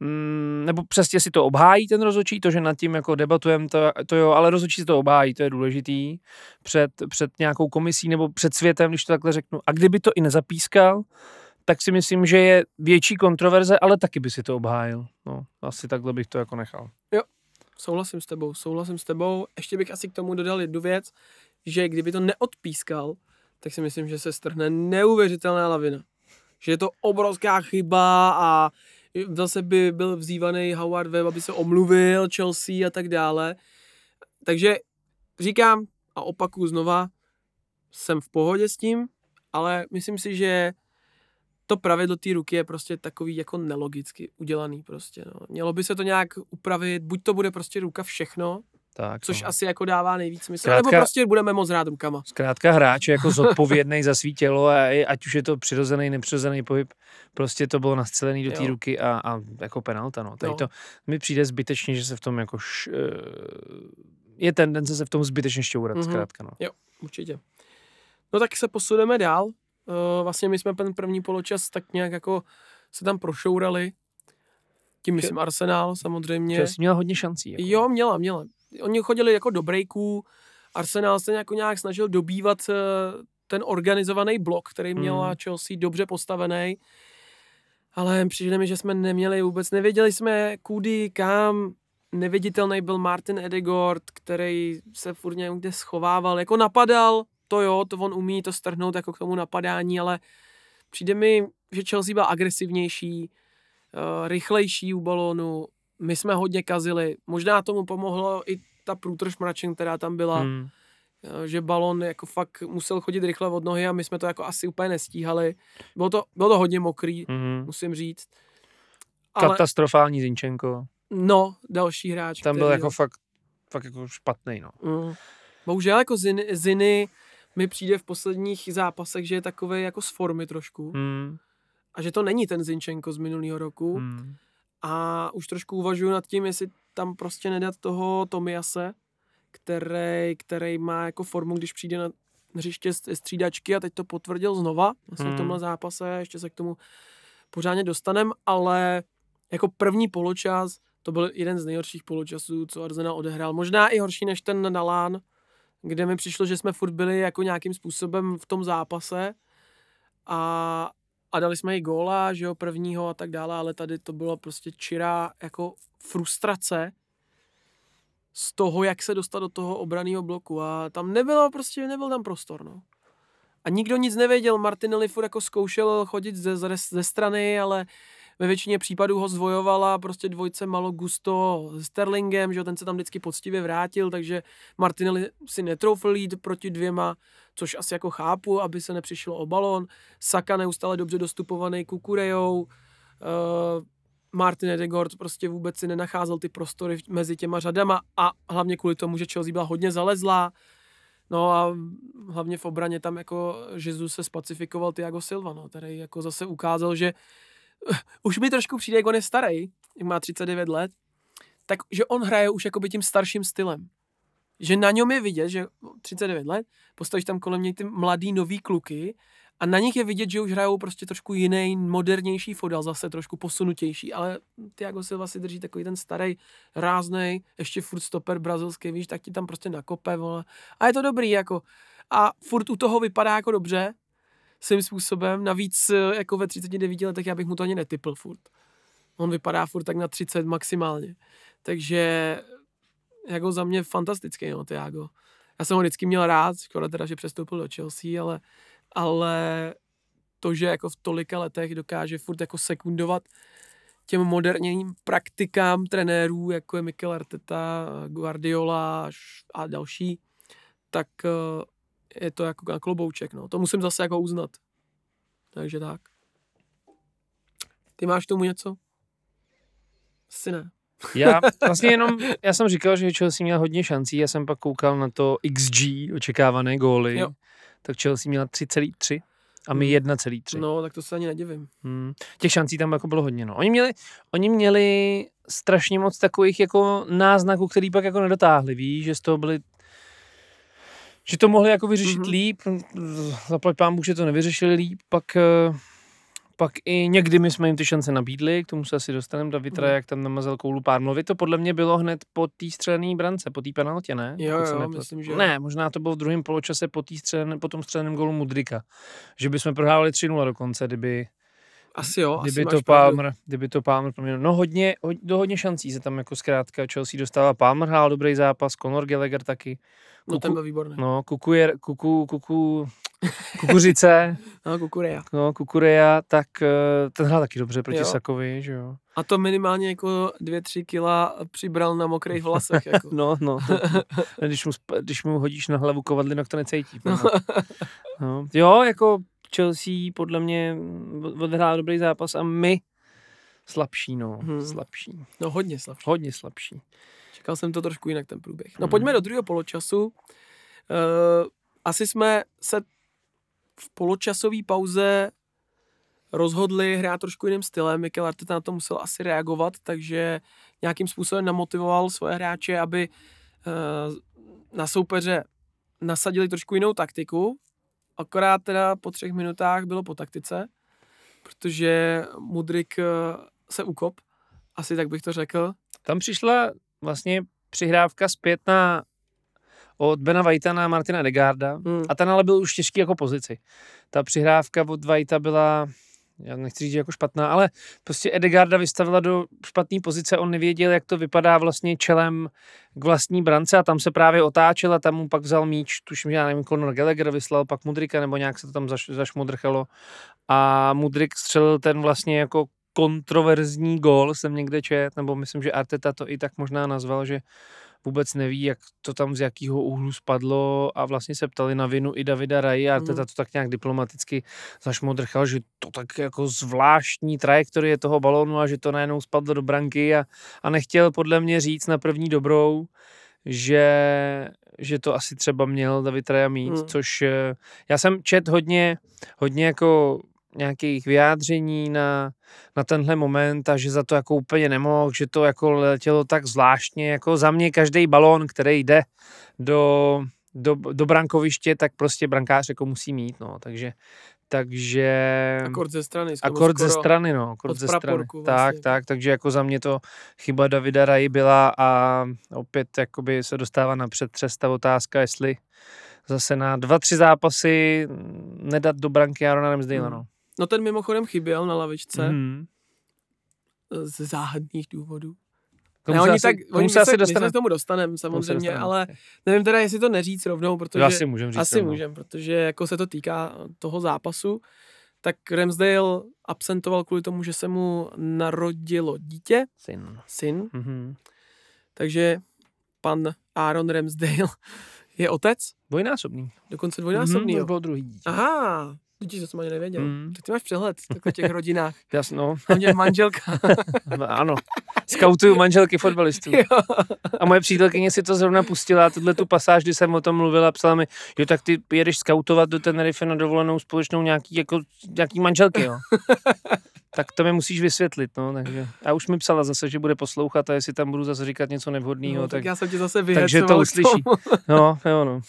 mm, nebo přesně si to obhájí ten rozhodčí, to, že nad tím jako debatujeme, to, to jo, ale rozhodčí si to obhájí, to je důležitý před, před nějakou komisí nebo před světem, když to takhle řeknu. A kdyby to i nezapískal, tak si myslím, že je větší kontroverze, ale taky by si to obhájil. No, asi takhle bych to jako nechal. Jo, souhlasím s tebou, souhlasím s tebou. Ještě bych asi k tomu dodal jednu věc, že kdyby to neodpískal, tak si myslím, že se strhne neuvěřitelná lavina. Že je to obrovská chyba a zase by byl vzývaný Howard Webb, aby se omluvil Chelsea a tak dále. Takže říkám a opakuju znova, jsem v pohodě s tím, ale myslím si, že to pravidlo té ruky je prostě takový jako nelogicky udělaný prostě, no. Mělo by se to nějak upravit, buď to bude prostě ruka všechno, Tak, což no. asi jako dává nejvíc smysl. Zkrátka- Nebo prostě budeme moc hrát rukama. Zkrátka hráč je jako zodpovědný za svý tělo a ať už je to přirozený, nepřirozený pohyb, prostě to bylo nastřelený do té Jo. ruky a, a jako penalta. No. Tady No. to mi přijde zbytečně, že se v tom jako š, eh, je tendence se v tom zbytečně šťourat, Mhm. mm-hmm. zkrátka. No. Určitě. No tak se posuneme dál. Uh, vlastně my jsme ten první poločas tak nějak jako se tam prošourali. Tím myslím Arsenal samozřejmě. Chelsea měla hodně šancí. Jako. Jo, měla, měla. Oni chodili jako do breaků, Arsenal se jako nějak snažil dobývat eh, ten organizovaný blok, který měla Hmm. Chelsea dobře postavený. Ale přijde mi, že jsme neměli vůbec, nevěděli jsme kudy, kam, neviditelný byl Martin Edegord, který se furt někde schovával, jako napadal, to jo, to on umí to strhnout jako k tomu napadání, ale přijde mi, že Chelsea byl agresivnější, uh, rychlejší u balónu, my jsme hodně kazili, možná tomu pomohlo i ta průtrž mračen, která tam byla, hmm. Hmm. že balon jako fakt musel chodit rychle od nohy a my jsme to jako asi úplně nestíhali. Bylo to, bylo to hodně mokrý, Mm-hmm. musím říct. Ale, Katastrofální Zinčenko. no, další hráč. Tam který- byl jako fakt, fakt jako špatný. No. Mm. Bohužel jako Ziny, Ziny mi přijde v posledních zápasech, že je takový jako z formy trošku. Mm. A že to není ten Zinčenko z minulého roku. Mm. A už trošku uvažuji nad tím, jestli tam prostě nedat toho Tomiase, který, který má jako formu, když přijde na hřiště z střídačky a teď to potvrdil znova vlastně v Hmm. tomhle zápase, ještě se k tomu pořádně dostanem, ale jako první poločas, to byl jeden z nejhorších poločasů, co Arsenal odehrál. Možná i horší než ten na Lán, kde mi přišlo, že jsme furt byli jako nějakým způsobem v tom zápase a, a dali jsme i góla, že jo, prvního a tak dále, ale tady to bylo prostě čirá jako frustrace z toho, jak se dostat do toho obraného bloku a tam nebylo prostě, nebyl tam prostor, no. A nikdo nic nevěděl, Martinelli furt jako zkoušel chodit ze, ze, ze strany, ale ve většině případů ho zvojovala prostě dvojce Malo Gusto s Sterlingem, že ten se tam vždycky poctivě vrátil, takže Martinelli si netroufl jít proti dvěma, což asi jako chápu, aby se nepřišlo o balon. Saka neustále dobře dostupovaný Kukurejou, uh, Martin Edegord prostě vůbec si nenacházel ty prostory mezi těma řadama a hlavně kvůli tomu, že Chelsea byla hodně zalezlá. No a hlavně v obraně tam jako Jesus se spacifikoval Thiago Silva, no, který jako zase ukázal, že už mi trošku přijde, jak on je starý, má 39 let, tak že on hraje už jakoby tím starším stylem. Že na něm je vidět, že 39 let, postavíš tam kolem něj ty mladý nový kluky a na nich je vidět, že už hrajou prostě trošku jiný, modernější fotbal, zase trošku posunutější, ale Thiago Silva si drží takový ten starý, ráznej, ještě furt stoper brazilský, víš, tak ti tam prostě nakope, vole. A je to dobrý, jako. A furt u toho vypadá jako dobře, svým způsobem, navíc eh, jako ve 39 letech já bych mu to ani netypl furt. On vypadá furt tak na 30 maximálně. Takže jako za mě fantastický, no, Thiago. Já jsem ho vždycky měl rád, škoda teda, že přestoupil do Chelsea, ale, ale to, že jako v tolika letech dokáže furt jako sekundovat těm moderním praktikám trenérů, jako je Mikel Arteta, Guardiola a další, tak eh, je to jako na klobouček, no. To musím zase jako uznat. Takže tak. Ty máš tomu něco? Asi ne. Já *laughs* vlastně jenom, já jsem říkal, že Chelsea měla hodně šancí, já jsem pak koukal na to XG, očekávané góly, Jo. tak Chelsea měla 3,3 a my Hmm. 1,3. No, tak to se ani nedivím. Hmm. Těch šancí tam jako bylo hodně. No. Oni, měli, oni měli strašně moc takových jako náznaků, který pak jako nedotáhli, víš, že z toho byli že to mohli jako vyřešit Mhm. mm-hmm. líp, zaplať pán Bůh, že to nevyřešili líp, pak, eh, pak i někdy my jsme jim ty šance nabídli, k tomu se asi dostaneme, David Mhm. mm. jak tam namazal koulu Pármlovi, to podle mě bylo hned po té střelené brance, po té penaltě, ne? Jo, jo, myslím, že. Ne, možná to bylo v druhém poločase po, tý střelené, po tom střeleném golu Mudrika, že bychom prohráli 3-0 dokonce, kdyby, Asi jo, asi kdyby máš to. Palmer, kdyby to Palmer proměnil. No hodně, hodně, do hodně šancí se tam jako zkrátka Chelsea dostala. Palmer hrál dobrý zápas, Conor Gallagher taky. No, ten byl výborný. No, No, kuku, kuku, kuku, kukuřice, *laughs* no Kukureja. no, kukureja, tak eh, ten hrál taky dobře proti Jo. Sakovi, že jo. A to minimálně jako dvě, tři kila přibral na mokrých vlasech. Jako. *laughs* No, no, když, mu, když mu hodíš na hlavu kovadlinok, to necítí. No. No. Jo, jako Chelsea podle mě odhrál dobrý zápas a my slabší, no, Hmm. slabší. no hodně slabší. Hodně slabší. Čekal jsem to trošku jinak, ten průběh. No pojďme do druhého poločasu. Uh, asi jsme se v poločasové pauze rozhodli hrát trošku jiným stylem. Mikel Arteta na to musel asi reagovat, takže nějakým způsobem namotivoval svoje hráče, aby uh, na soupeře nasadili trošku jinou taktiku. Akorát teda po třech minutách bylo po taktice, protože Mudrik uh, se ukop, asi tak bych to řekl. Tam přišla vlastně přihrávka zpět na od Bena Vajta na Martina Degarda hmm. a ten ale byl už těžký jako pozici. Ta přihrávka od Vajta byla já nechci říct, že jako špatná, ale prostě Edegarda vystavila do špatné pozice, on nevěděl, jak to vypadá vlastně čelem k vlastní brance a tam se právě otáčel a tam mu pak vzal míč, tuším, že já nevím, Conor Gallagher vyslal pak Mudrika, nebo nějak se to tam zaš, zašmudrchalo a Mudrik střelil ten vlastně jako kontroverzní gól, jsem někde čet, nebo myslím, že Arteta to i tak možná nazval, že vůbec neví, jak to tam z jakého úhlu spadlo a vlastně se ptali na vinu i Davida Raji a Arteta mm. to tak nějak diplomaticky zašmodrchal, že to tak jako zvláštní trajektorie toho balónu a že to najednou spadlo do branky a, a nechtěl podle mě říct na první dobrou, že, že to asi třeba měl David Raja mít, mm. což eh, já jsem čet hodně, hodně jako nějakých vyjádření na, na tenhle moment a že za to jako úplně nemohl, že to jako letělo tak zvláštně, jako za mě každý balón, který jde do, do, do brankoviště, tak prostě brankář jako musí mít, no, takže takže... Akord ze strany. Akord ze strany, no. Akord ze strany. Vlastně. Tak, tak, takže jako za mě to chyba Davida Raji byla a opět jakoby se dostává na předtřes ta otázka, jestli zase na dva, tři zápasy nedat do branky Arona Ramsdale, hmm. no. No ten mimochodem chyběl na lavičce. Mm. Z záhadných důvodů. Komu ne, oni asi, tak, oni se, asi dostane? se k tomu dostaneme samozřejmě, dostane. ale nevím teda, jestli to neříct rovnou, protože... Asi můžem říct Asi můžem, protože jako se to týká toho zápasu, tak Ramsdale absentoval kvůli tomu, že se mu narodilo dítě. Syn. Syn. Mm-hmm. Takže pan Aaron Ramsdale *laughs* je otec. Dvojnásobný. Dokonce dvojnásobný, mm, jo. bylo druhý dítě. Aha, Vidíš, to jsem ani nevěděl. Mm. Tak ty máš přehled o těch rodinách. Jasno. A mě manželka. *laughs* no, ano. Skautuju manželky fotbalistů. *laughs* A moje přítelkyně si to zrovna pustila, tuhle tu pasáž, kdy jsem o tom mluvila, psala mi, jo, tak ty jedeš skautovat do Tenerife na dovolenou společnou nějaký, jako, nějaký manželky, jo. *laughs* tak to mi musíš vysvětlit, no, takže. A už mi psala zase, že bude poslouchat a jestli tam budu zase říkat něco nevhodného, no, tak, tak, já jsem ti zase Takže to uslyší. No, jo, no.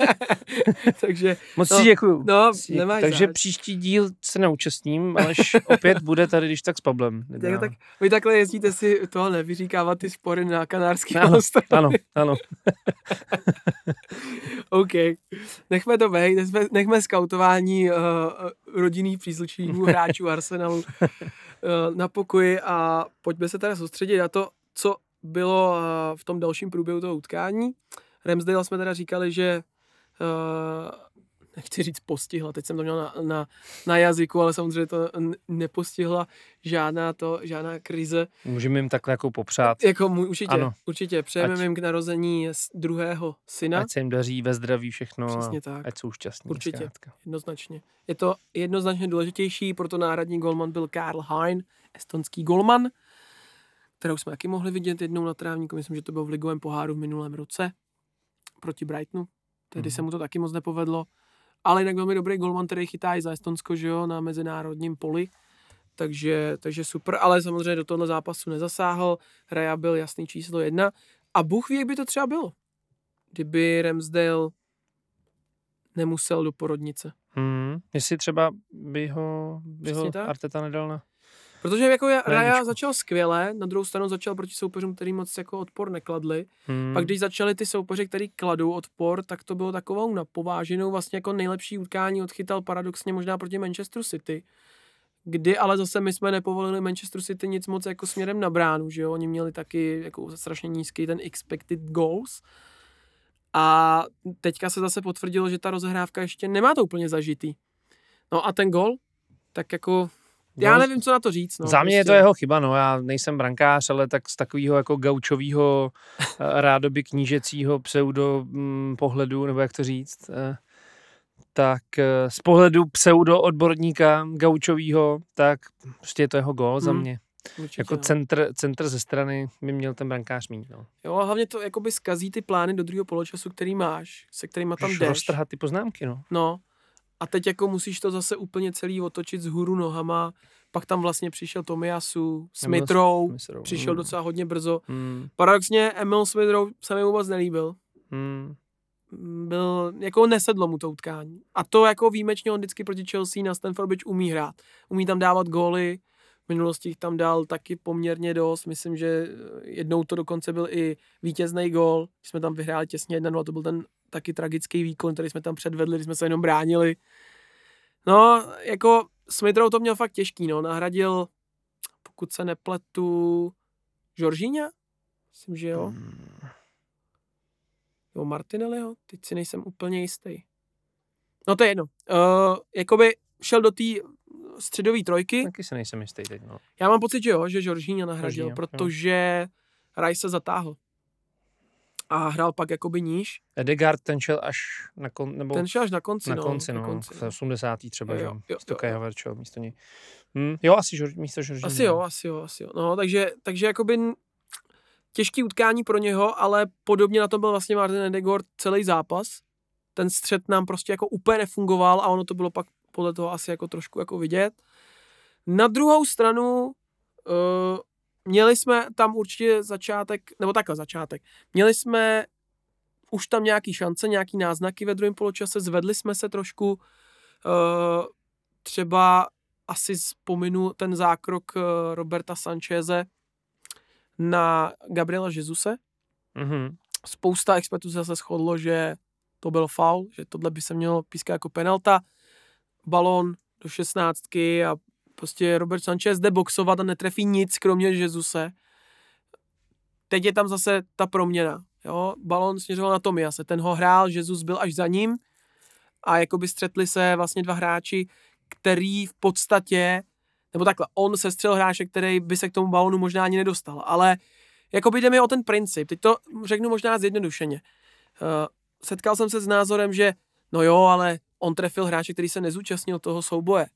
*laughs* takže. Moc no, si děkuju. No, nemáš Takže záč. příští díl se neúčastním, ale opět bude tady, když tak s Pablem. Tak, tak, vy takhle jezdíte si toho nevyříkávat ty spory na kanárský ano, ano, ano. *laughs* OK. Nechme to být, nechme, nechme skautování uh, rodinných příslušníků *laughs* hráčů Arsenalu uh, na pokoji a pojďme se teda soustředit na to, co bylo uh, v tom dalším průběhu toho utkání. Ramsdale jsme teda říkali, že uh, nechci říct postihla, teď jsem to měl na, na, na jazyku, ale samozřejmě to nepostihla žádná to, žádná krize. Můžeme jim takhle jako popřát. Jako určitě, ano. určitě. Přejeme jim k narození druhého syna. Ať se jim daří ve zdraví všechno. Přesně tak. Ať jsou šťastní. Určitě, zkrátka. jednoznačně. Je to jednoznačně důležitější, proto náhradní golman byl Karl Hein, estonský golman, kterou jsme taky mohli vidět jednou na trávníku, myslím, že to bylo v ligovém poháru v minulém roce proti Brightonu. Tehdy mm. se mu to taky moc nepovedlo ale jinak velmi dobrý golman, který chytá i za Estonsko, že jo, na mezinárodním poli. Takže, takže super, ale samozřejmě do tohle zápasu nezasáhl. Raja byl jasný číslo jedna. A Bůh ví, jak by to třeba bylo, kdyby Ramsdale nemusel do porodnice. Hmm, jestli třeba by ho, by ho Arteta nedal na Protože jako Raja začal skvěle, na druhou stranu začal proti soupeřům, který moc jako odpor nekladli. Hmm. Pak když začali ty soupeři, který kladou odpor, tak to bylo takovou napováženou vlastně jako nejlepší utkání odchytal paradoxně možná proti Manchester City. Kdy ale zase my jsme nepovolili Manchester City nic moc jako směrem na bránu, že jo? Oni měli taky jako strašně nízký ten expected goals. A teďka se zase potvrdilo, že ta rozehrávka ještě nemá to úplně zažitý. No a ten gol, tak jako já no, nevím, co na to říct. No, za mě prostě. je to jeho chyba, no, já nejsem brankář, ale tak z takového jako gaučového *laughs* eh, rádoby knížecího pseudo mm, pohledu, nebo jak to říct, eh, tak eh, z pohledu pseudo odborníka gaučového, tak prostě je to jeho gol hmm. za mě. Určitě, Jako no. centr, centr ze strany by měl ten brankář mít. No. Jo, a hlavně to jakoby skazí ty plány do druhého poločasu, který máš, se kterýma tam Můžeš jdeš. roztrhat ty poznámky, no. No. A teď jako musíš to zase úplně celý otočit z hůru nohama. Pak tam vlastně přišel Tomiasu, Smith Rowe, Smith-Rowe, přišel mm. docela hodně brzo. Hmm, Paradoxně Emil Smith Rowe se mi vůbec nelíbil. hmm. Byl, jako nesedlo mu to utkání. A to jako výjimečně on vždycky proti Chelsea na Stanford Bridge umí hrát. Umí tam dávat góly, v minulosti jich tam dal taky poměrně dost. Myslím, že jednou to dokonce byl i vítězný. Když jsme tam vyhráli těsně 1 to byl ten taky tragický výkon, který jsme tam předvedli, když jsme se jenom bránili. No, jako Smithrow to měl fakt těžký, no. Nahradil, pokud se nepletu, Žoržíňa? Myslím, že jo. Hmm. Jo, Martinelliho? Teď si nejsem úplně jistý. No to je jedno. Uh, jakoby šel do té středové trojky. Taky se nejsem jistý teď, no. Já mám pocit, že jo, že Jorginho nahradil, Jorginho, jo. protože Rice se zatáhl. A hrál pak jakoby níž. Edegard ten šel až na kon, nebo Ten šel až na konci, na no. konci, no, na konci, v 80. třeba, Jo, že jo, jo, jo, místo jo, jo. Místo něj. Hm, jo, asi žor, místo Žoržína. Asi jo, asi jo, asi jo. No, takže, takže jakoby těžký utkání pro něho, ale podobně na tom byl vlastně Martin Edegord celý zápas. Ten střed nám prostě jako úplně nefungoval a ono to bylo pak podle toho asi jako trošku jako vidět. Na druhou stranu uh, měli jsme tam určitě začátek, nebo takhle začátek. Měli jsme už tam nějaký šance, nějaký náznaky ve druhém poločase, zvedli jsme se trošku, uh, třeba asi vzpominu ten zákrok uh, Roberta Sancheze na Gabriela Jesuse. Mhm. Spousta expertů se zase shodlo, že to byl faul, že tohle by se mělo pískat jako penalta. Balón do šestnáctky a prostě Robert Sanchez jde boxovat a netrefí nic, kromě Jesuse. Teď je tam zase ta proměna. Jo? Balón směřoval na Tomiase, ten ho hrál, Jesus byl až za ním a jakoby střetli se vlastně dva hráči, který v podstatě, nebo takhle, on se střel hráče, který by se k tomu balonu možná ani nedostal, ale jakoby jde mi o ten princip, teď to řeknu možná zjednodušeně. Uh, setkal jsem se s názorem, že no jo, ale on trefil hráče, který se nezúčastnil toho souboje.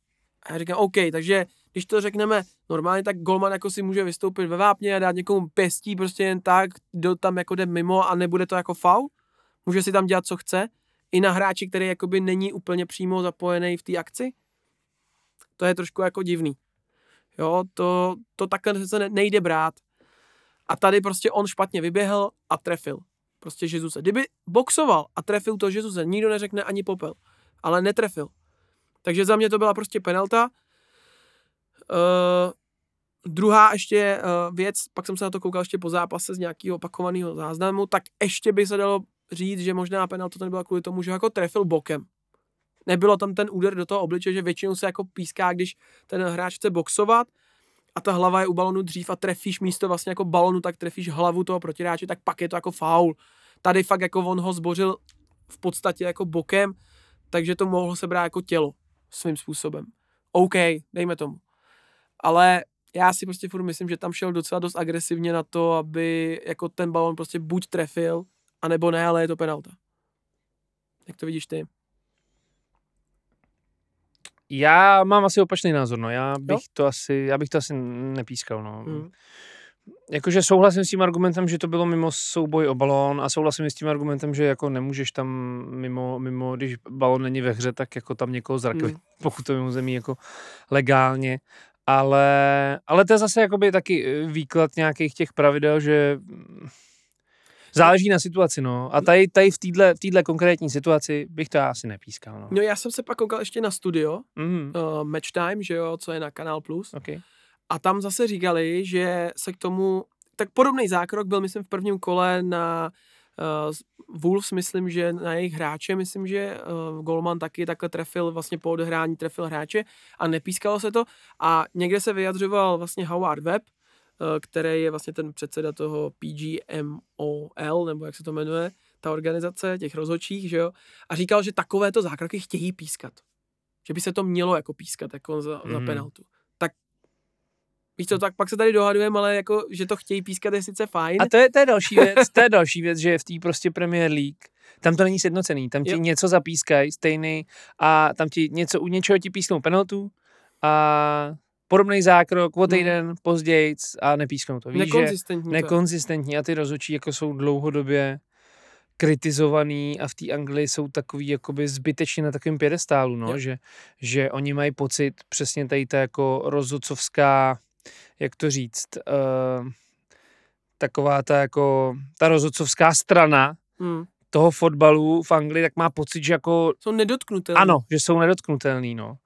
A já říkám, OK, takže když to řekneme normálně, tak golman jako si může vystoupit ve vápně a dát někomu pěstí prostě jen tak, kdo tam jako jde mimo a nebude to jako faul. Může si tam dělat, co chce. I na hráči, který jakoby není úplně přímo zapojený v té akci. To je trošku jako divný. Jo, to, to takhle se ne- nejde brát. A tady prostě on špatně vyběhl a trefil. Prostě Jezuse. Kdyby boxoval a trefil to Jezuse, nikdo neřekne ani popel. Ale netrefil. Takže za mě to byla prostě penalta. Uh, druhá ještě uh, věc, pak jsem se na to koukal ještě po zápase z nějakého opakovaného záznamu, tak ještě by se dalo říct, že možná penalta to nebyla kvůli tomu, že jako trefil bokem. Nebylo tam ten úder do toho obliče, že většinou se jako píská, když ten hráč chce boxovat a ta hlava je u balonu dřív a trefíš místo vlastně jako balonu, tak trefíš hlavu toho protiráče, tak pak je to jako faul. Tady fakt jako on ho zbořil v podstatě jako bokem, takže to mohlo se brát jako tělo svým způsobem. OK, dejme tomu. Ale já si prostě furt myslím, že tam šel docela dost agresivně na to, aby jako ten balon prostě buď trefil, anebo ne, ale je to penalta. Jak to vidíš ty? Já mám asi opačný názor, no. Já bych Jo? to asi, já bych to asi nepískal, no. Hmm. Jakože souhlasím s tím argumentem, že to bylo mimo souboj o balón a souhlasím s tím argumentem, že jako nemůžeš tam mimo, mimo když balón není ve hře, tak jako tam někoho zrakli, Hmm. pokud to mimo zemí jako legálně. Ale, ale to je zase jakoby taky eh, výklad nějakých těch pravidel, že mm, záleží na situaci, no. A tady, tady v téhle konkrétní situaci bych to asi nepískal, no. No já jsem se pak koukal ještě na studio, Mm, uh, Match Time, že jo, co je na Kanál Plus. okay. A tam zase říkali, že se k tomu, tak podobný zákrok byl, myslím, v prvním kole na uh, Wolves, myslím, že na jejich hráče, myslím, že uh, Golman taky takhle trefil, vlastně po odehrání trefil hráče a nepískalo se to. A někde se vyjadřoval vlastně Howard Webb, uh, který je vlastně ten předseda toho PGMOL, nebo jak se to jmenuje, ta organizace těch rozhodčích, že jo, a říkal, že takovéto zákroky chtějí pískat. Že by se to mělo jako pískat, jako za, mm. za Mhm. penaltu. Víš co, tak pak se tady dohadujeme, ale jako, že to chtějí pískat je sice fajn. A to je, to je další věc, to je další věc, že v té prostě Premier League, tam to není sjednocený, tam ti Jo. něco zapískají stejný a tam ti něco, u něčeho ti písknou penaltu a podobný zákrok o No. týden později a nepísknou to. Víš, že Nekonzistentní. to je. nekonzistentní a ty rozhodčí jako jsou dlouhodobě kritizovaný a v té Anglii jsou takový jakoby zbytečně na takovém pědestálu, no, Jo. že, že oni mají pocit přesně tady ta jako rozhodcovská, jak to říct, uh, taková ta jako, ta rozhodcovská strana Hmm. toho fotbalu v Anglii, tak má pocit, že jako, Jsou nedotknutelní. ano, že jsou nedotknutelný, no.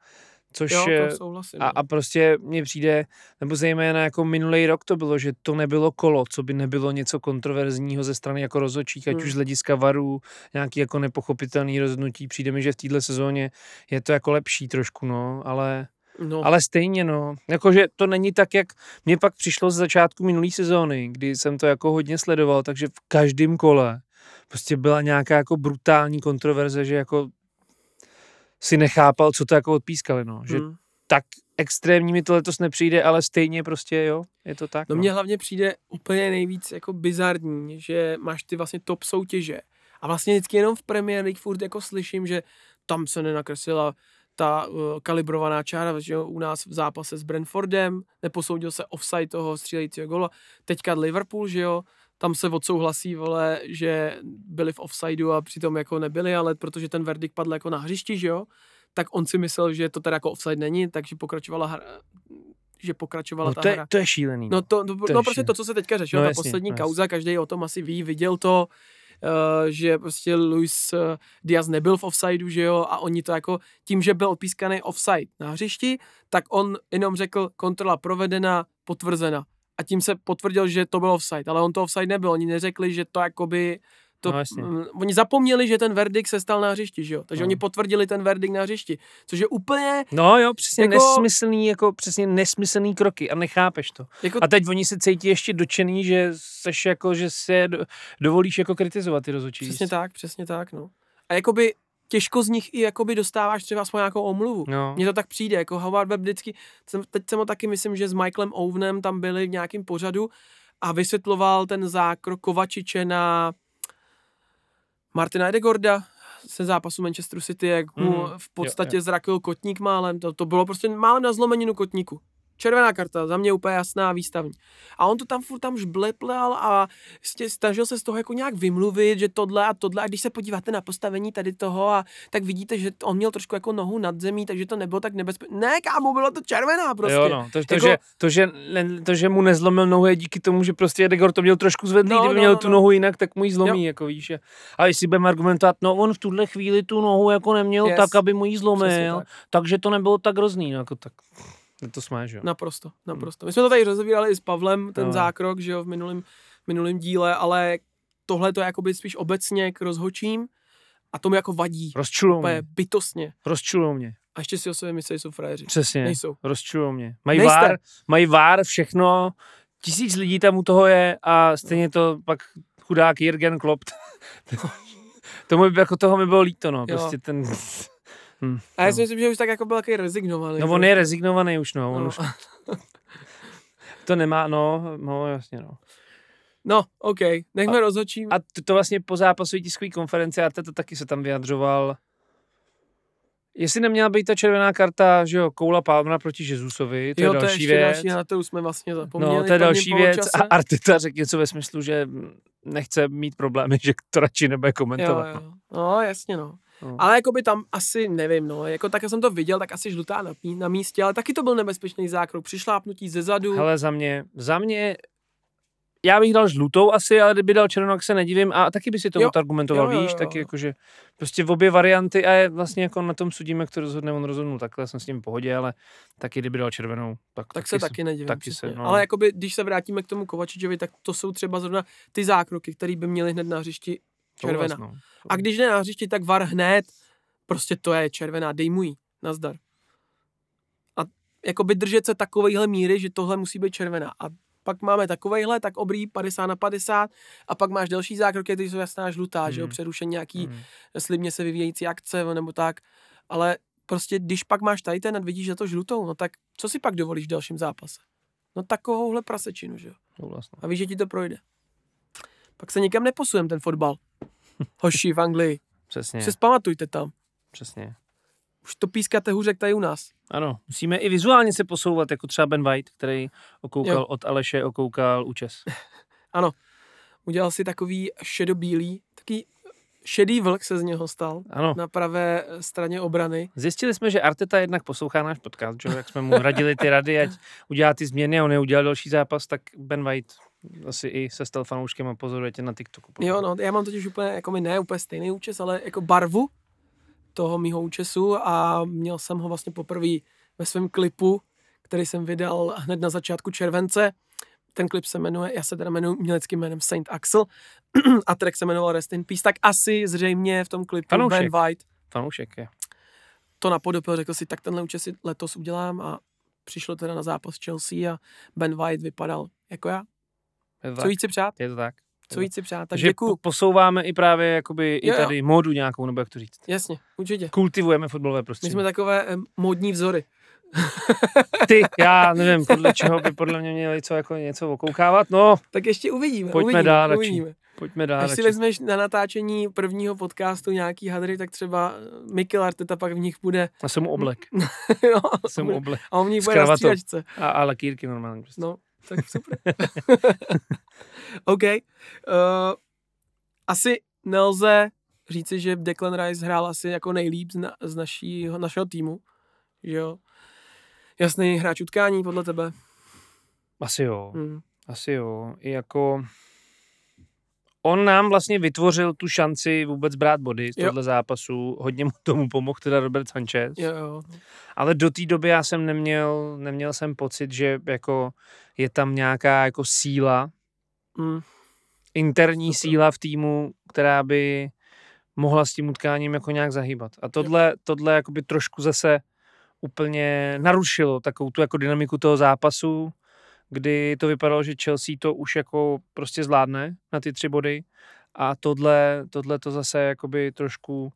Což Jo, to souhlasím. a, a prostě mně přijde, nebo zejména jako minulý rok to bylo, že to nebylo kolo, co by nebylo něco kontroverzního ze strany jako rozhodčích, ať Hmm. už z hlediska varů, nějaký jako nepochopitelný rozhodnutí. Přijde mi, že v téhle sezóně je to jako lepší trošku, no, ale, no. ale stejně, no. Jakože to není tak, jak mě pak přišlo z začátku minulé sezóny, kdy jsem to jako hodně sledoval, takže v každém kole prostě byla nějaká jako brutální kontroverze, že jako si nechápal, co to jako odpískali, no. Že Hmm. tak extrémní mi to letos nepřijde, ale stejně prostě jo, je to tak. No mně hlavně přijde úplně nejvíc jako bizarní, že máš ty vlastně top soutěže a vlastně vždycky jenom v Premier League furt jako slyším, že tam se nenakreslila ta uh, kalibrovaná čára, že jo, u nás v zápase s Brentfordem, neposoudil se offside toho střílejícího gola, teďka Liverpool, že jo, tam se odsouhlasí, vole, že byli v offsideu a přitom jako nebyli, ale protože ten verdikt padl jako na hřišti, že jo, tak on si myslel, že to teda jako offside není, takže pokračovala hra, že pokračovala no, ta to, je, hra. to je šílený. No, to, to, je no prostě šílený. to, co se teďka řešilo, No no, ta jasně, poslední no kauza, každý o tom asi ví, viděl to, uh, že prostě Luis uh, Diaz nebyl v offsideu, že jo, a oni to jako tím, že byl odpískaný offside na hřišti, tak on jenom řekl kontrola provedena, potvrzena. A tím se potvrdil, že to byl offside, ale on to offside nebyl, oni neřekli, že to jakoby to, No, jasně. mm, oni zapomněli, že ten verdikt se stal na hřišti, že jo? Takže No. oni potvrdili ten verdikt na hřišti, což je úplně No jo, přesně Jako- nesmyslný, jako přesně nesmyslný kroky a nechápeš to. jako A teď oni se cítí ještě dočený, že seš jako, že se do, dovolíš jako kritizovat ty rozhodčí. Přesně tak, přesně tak, no. A jakoby těžko z nich i jakoby dostáváš třeba aspoň nějakou omluvu. No. Mně to tak přijde, jako Howard Webb vždycky, jsem, teď jsem ho taky myslím, že s Michaelem Owenem tam byli v nějakém pořadu a vysvětloval ten zákrok Kovačiče na Martina Edegorda se zápasu Manchesteru City, jak mu Mhm, v podstatě jo, zrakil kotník málem, to, to bylo prostě málem na zlomeninu kotníku. Červená karta, za mě úplně jasná výstavní. A on to tam furt tam žbleplal a snažil se z toho jako nějak vymluvit, že tohle a tohle. A když se podíváte na postavení tady toho, a tak vidíte, že on měl trošku jako nohu nad zemí, takže to nebylo tak nebezpečné. Ne, kámo, bylo to červená prostě. Jo, no. To, to, Jako- že, to, že, ne, to, že mu nezlomil nohu je díky tomu, že prostě Edegor to měl trošku zvedlý, No, kdyby no, měl no, tu no. nohu jinak, tak mu ji zlomí, jako víš. A jestli budeme argumentovat, no on v tuhle chvíli tu nohu jako neměl Yes. tak, aby mu ji zlomil, tak. takže to nebylo tak hrozný, no, jako tak. Je to smáš, jo. Naprosto, naprosto. My jsme to tady rozebírali i s Pavlem, ten No. zákrok, že jo, v minulém, minulém díle, ale tohle to je jakoby spíš obecně k rozhočím a tomu jako vadí. Rozčulou mě. bytostně. Rozčulou mě. A ještě si o sobě myslí, že jsou frajeři. Přesně. Nejsou. Rozčulou mě. Mají Nejste. vár, mají vár, všechno, tisíc lidí tam u toho je a stejně to pak chudák Jürgen Klopp. *laughs* Tomu by, jako toho mi bylo líto, no. Jo. Prostě ten... Hm, A já no. si myslím, že už tak jako byl takový rezignovaný. no že? on je rezignovaný už, no. On No. už *laughs* to nemá, no, no jasně, no. No, OK, nechme rozhodčí. A to, to vlastně po zápasové tiskové konferenci, a to taky se tam vyjadřoval, jestli neměla být ta červená karta, že jo, Koula Palmera proti Jezusovi, to jo, je to je další ještě věc. další, na to už jsme vlastně zapomněli. No, to je další věc. poločase. A Arteta řekl něco ve smyslu, že nechce mít problémy, *laughs* že to radši nebude Jo, komentovat. jo. No, jasně, no. No. Ale jako by tam asi, nevím, no, jako tak jsem to viděl, tak asi žlutá na, na místě, ale taky to byl nebezpečný zákrok, přišlápnutí ze zadu. Hele, za mě, za mě, já bych dal žlutou asi, ale kdyby dal červenou, tak se nedivím a taky by si to argumentoval, Jo, jo, víš, jo. taky jakože prostě v obě varianty a je vlastně jako na tom sudím, jak to rozhodne, on rozhodnul takhle, jsem s tím v pohodě, ale taky kdyby dal červenou, tak, tak se taky nedivím. taky se, no. Ale jakoby, když se vrátíme k tomu Kovačičovi, tak to jsou třeba zrovna ty zákroky, které by měly hned na hřišti červená. No. A když ne na hřišti, tak var hned, prostě to je červená, dej mu jí, nazdar. A jakoby držet se takovejhle míry, že tohle musí být červená. A pak máme takovejhle, tak obrý 50 na 50 a pak máš další zákroky, které jsou jasná žlutá, že jo, Hmm. přerušení nějaký Hmm. slibně se vyvíjející akce nebo tak, ale prostě když pak máš tady ten a vidíš za to žlutou, no tak co si pak dovolíš v dalším zápase? No takovouhle prasečinu, že jo. No. A víš, že ti to projde. Pak se nikam neposujem ten fotbal. Hoši v Anglii. Přesně, Se zpamatujte tam. přesně. už to pískáte hůř, jak tady u nás. Ano, musíme i vizuálně se posouvat, jako třeba Ben White, který okoukal Jo. od Aleše, okoukal účes. *laughs* Ano, udělal si takový šedobílý, taký šedý vlk se z něho stal Ano, na pravé straně obrany. zjistili jsme, že Arteta jednak poslouchá náš podcast, že? jak jsme mu radili ty rady, ať udělá ty změny a on neudělal další zápas, tak Ben White asi i se stal fanouškem a pozoruje tě na TikToku. Jo, no, já mám totiž úplně, jako mi ne úplně stejný účes, ale jako barvu toho mýho účesu a měl jsem ho vlastně poprvé ve svém klipu, který jsem vydal hned na začátku července. Ten klip se jmenuje, já se teda jmenuji uměleckým jménem Saint Axel *clears throat* a track se jmenoval Rest in Peace, tak asi zřejmě v tom klipu Fanoušek. Ben White Fanoušek je. to napodobil, řekl si, tak tenhle účes si letos udělám a přišlo teda na zápas Chelsea a Ben White vypadal jako já. Co víc si přát? Je to tak. Co víc si přát? Tak Takže děkuju. po- posouváme i právě jakoby i Jo, jo. tady módu nějakou, nebo jak to říct. Jasně, určitě. Kultivujeme fotbalové My prostředí. jsme takové eh, módní vzory. *laughs* *laughs* Ty, já nevím, podle čeho by podle mě měli co, jako něco okoukávat. No, Tak ještě uvidíme. Pojďme uvidíme, dál radši. uvidíme. pojďme dál. Až si vezmeš na natáčení prvního podcastu nějaký hadry, tak třeba eh, Mikel Arteta pak v nich bude, Já jsem mu oblek. *laughs* jo, jsem mu oblek. a on v nich bude na střídačce. A, a lakýrky normálně. Prostě. No, tak super. *laughs* OK. Uh, asi nelze říci, že Declan Rice hrál asi jako nejlíp z, na, z naší, našeho týmu. Jo. Jasný hráč utkání podle tebe. Asi jo. Hmm. Asi jo. I jako... On nám vlastně vytvořil tu šanci vůbec brát body z Jo. tohle zápasu. Hodně mu tomu pomohl teda Robert Sanchez. Jo, jo. Ale do té doby já jsem neměl, neměl jsem pocit, že jako je tam nějaká jako síla, Hmm. interní síla v týmu, která by mohla s tím utkáním jako nějak zahýbat. A tohle, tohle jakoby trošku zase úplně narušilo takovou tu jako dynamiku toho zápasu, kdy to vypadalo, že Chelsea to už jako prostě zvládne na ty tři body. A tohle, tohle to zase jakoby trošku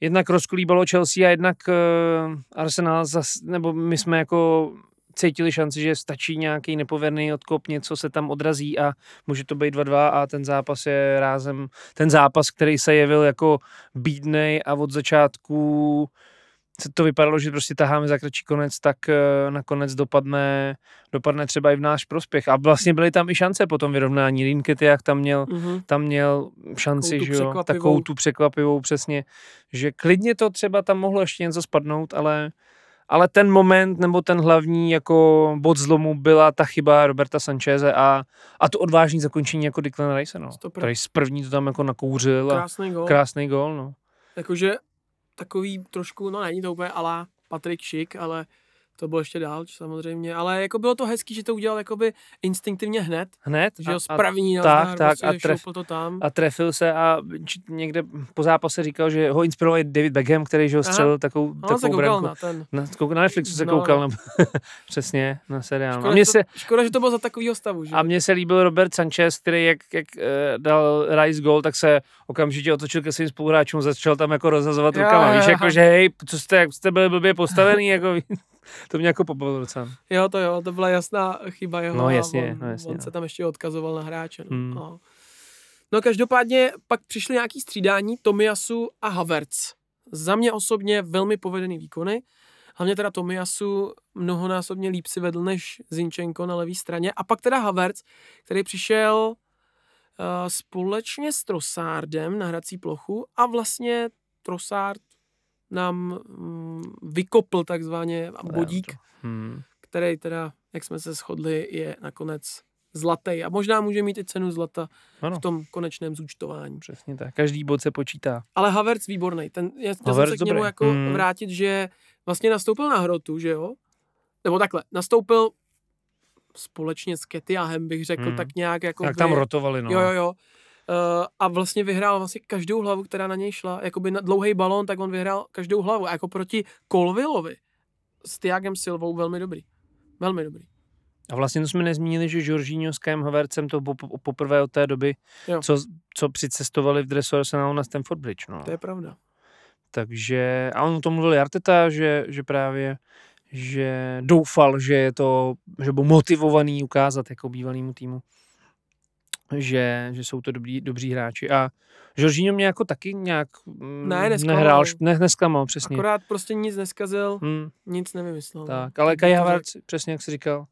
jednak rozkolíbalo Chelsea a jednak uh, Arsenal zas, nebo my jsme jako cítili šanci, že stačí nějaký nepověrný odkop, něco se tam odrazí a může to být 2-2 a ten zápas je rázem, ten zápas, který se jevil jako bídnej a od začátku se to vypadalo, že prostě taháme za kratší konec, tak eh, nakonec dopadne, dopadne třeba i v náš prospěch. A vlastně byly tam i šance po tom vyrovnání. Rinketiach tam měl, Mm-hmm. tam měl šanci, Takovou že jo, takovou tu překvapivou přesně, že klidně to třeba tam mohlo ještě něco spadnout, ale, ale ten moment nebo ten hlavní jako bod zlomu byla ta chyba Roberta Sancheze a, a to odvážné zakončení jako Declan Rice, no. Který z první to tam jako nakouřil a Krásný gol. krásný gol, no. Jakože takový trošku, no není to úplně alá Patrik Šik, ale to bylo ještě dál samozřejmě, ale jako bylo to hezký, že to udělal jakoby instinktivně hned, Hned že jo, z a, tak, tak, prostě a tref- šoupl to tam. a trefil se a někde po zápase říkal, že ho inspiroval David Beckham, který že ho Aha. střelil takovou, A on se takovou branku. na ten. Na, na Netflixu se No. koukal, no. *laughs* přesně, na seriál. no. Škoda, A mně že se, to, škoda, že to bylo za takovýho stavu, že? a mně se líbil Robert Sanchez, který jak, jak uh, dal Rice goal, tak se okamžitě otočil ke svým spoluhráčům, začal tam jako rozhazovat rukama. Víš, jako, že hej, co jste, jak jste byli blbě postavený, *laughs* jako, *laughs* to mě jako pobavilo docela. Jo, to jo, to byla jasná chyba jeho. No, jasně, on, no, jasně, on no. se tam ještě odkazoval na hráče. No. Hmm. No. no každopádně pak přišly nějaký střídání Tomiasu a Havertz. Za mě osobně velmi povedený výkony. Hlavně teda Tomiasu mnohonásobně líp si vedl než Zinčenko na levé straně. A pak teda Havertz, který přišel uh, společně s Trosárdem na hrací plochu a vlastně Trosárd nám mm, vykopl takzvaně bodík Hmm. který teda, jak jsme se shodli, je nakonec zlatý a možná může mít i cenu zlata Ano, v tom konečném zúčtování. přesně tak. Každý bod se počítá. Ale Havertz výborný. Ten, já jsem Havertz se k němu dobrý. jako Mm. vrátit, že vlastně nastoupil na hrotu, že jo? Nebo takhle, nastoupil společně s Ketiahem, bych řekl, Mm. tak nějak jako Jak tam rotovali, no. Jo, jo, jo. Uh, a vlastně vyhrál vlastně každou hlavu, která na něj šla. Jakoby na dlouhý balón, tak on vyhrál každou hlavu. A jako proti Colvillovi s Tiagem Silvou velmi dobrý. Velmi dobrý. A vlastně to jsme nezmínili, že Jorginho s Kajem Havertzem to po- po- poprvé od té doby, Jo. co, co přicestovali v dresu Arsenalu na Stamford Bridge. No. To je pravda. Takže, a on o tom mluvil i Arteta, že, že právě že doufal, že je to, že byl motivovaný ukázat jako bývalýmu týmu. Že, že jsou to dobrý, dobří hráči. A Jorginho mě jako taky nějak mm, Ne, nesklamal. nehrál, ne, nesklamal, přesně. Akorát prostě nic neskazil, Hmm, nic nevymyslel. no. tak, ale Kai Havertz, přesně jak jsi říkal,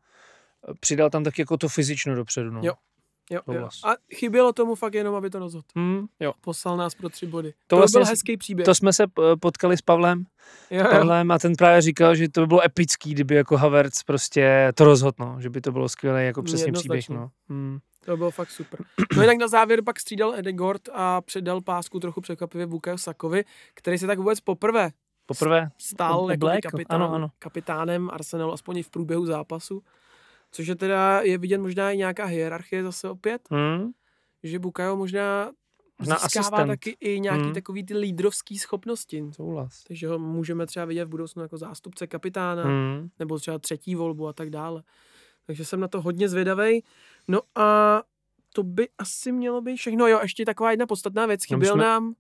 přidal tam taky jako to fyzično dopředu. No. Jo. Jo, jo. A chybělo tomu fakt jenom, aby to rozhodl. Hmm, jo. Poslal nás pro tři body. To To, vlastně byl s- hezký příběh. To jsme se p- potkali s Pavlem, jo, jo. Pavlem a ten právě říkal, že to by bylo epický, kdyby jako Havertz prostě to rozhodl, no. že by to bylo skvělé jako přesně příběh. No. Hmm. To bylo fakt super. No jinak na závěr pak střídal Edegord a předal pásku trochu překvapivě Bukayo Sakovi, který se tak vůbec poprvé Poprvé stál jako kapitán, Ano, ano. kapitánem Arsenalu, aspoň v průběhu zápasu. Což je teda, je vidět možná i nějaká hierarchie zase opět, hmm. že Bukayo možná Možná získává asistent. taky i nějaký Hmm. takový ty lídrovský schopnosti. Souhlas. Takže ho můžeme třeba vidět v budoucnu jako zástupce kapitána, Hmm. nebo třeba třetí volbu a tak dále. Takže jsem na to hodně zvědavej. No a to by asi mělo být všechno. Jo, ještě taková jedna podstatná věc. No Chyběl jsme- nám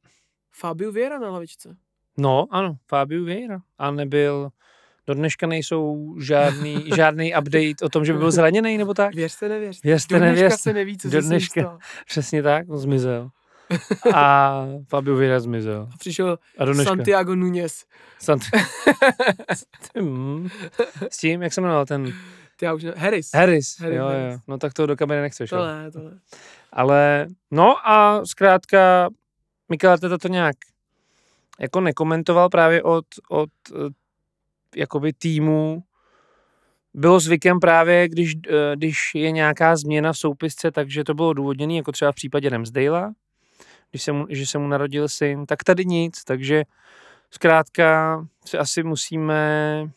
Fabio Vieira na lavičce. No, ano, Fabio Vieira. A nebyl, do dneška nejsou žádný, *laughs* žádný update o tom, že by byl zraněný nebo tak. Věřte, nevěřte. Věřte, Do dneška nevěřte. se neví, co Do se dneška. stalo. Přesně tak, on zmizel. *laughs* A Fabio Vieira zmizel. A přišel A do dneška. Santiago Núñez. Sant... *laughs* Hmm. S tím, jak se jmenoval ten já už ne... Harris. Harris. Harris, jo, Harris. jo. No tak to do kabiny nechceš. To jo. ne, to ne. Ale no a zkrátka Mikel Arteta to nějak jako nekomentoval právě od, od eh, jakoby týmu. Bylo zvykem právě, když, eh, když je nějaká změna v soupisce, takže to bylo důvodněné, jako třeba v případě Ramsdale, když se mu, že se mu narodil syn, tak tady nic, takže zkrátka se asi musíme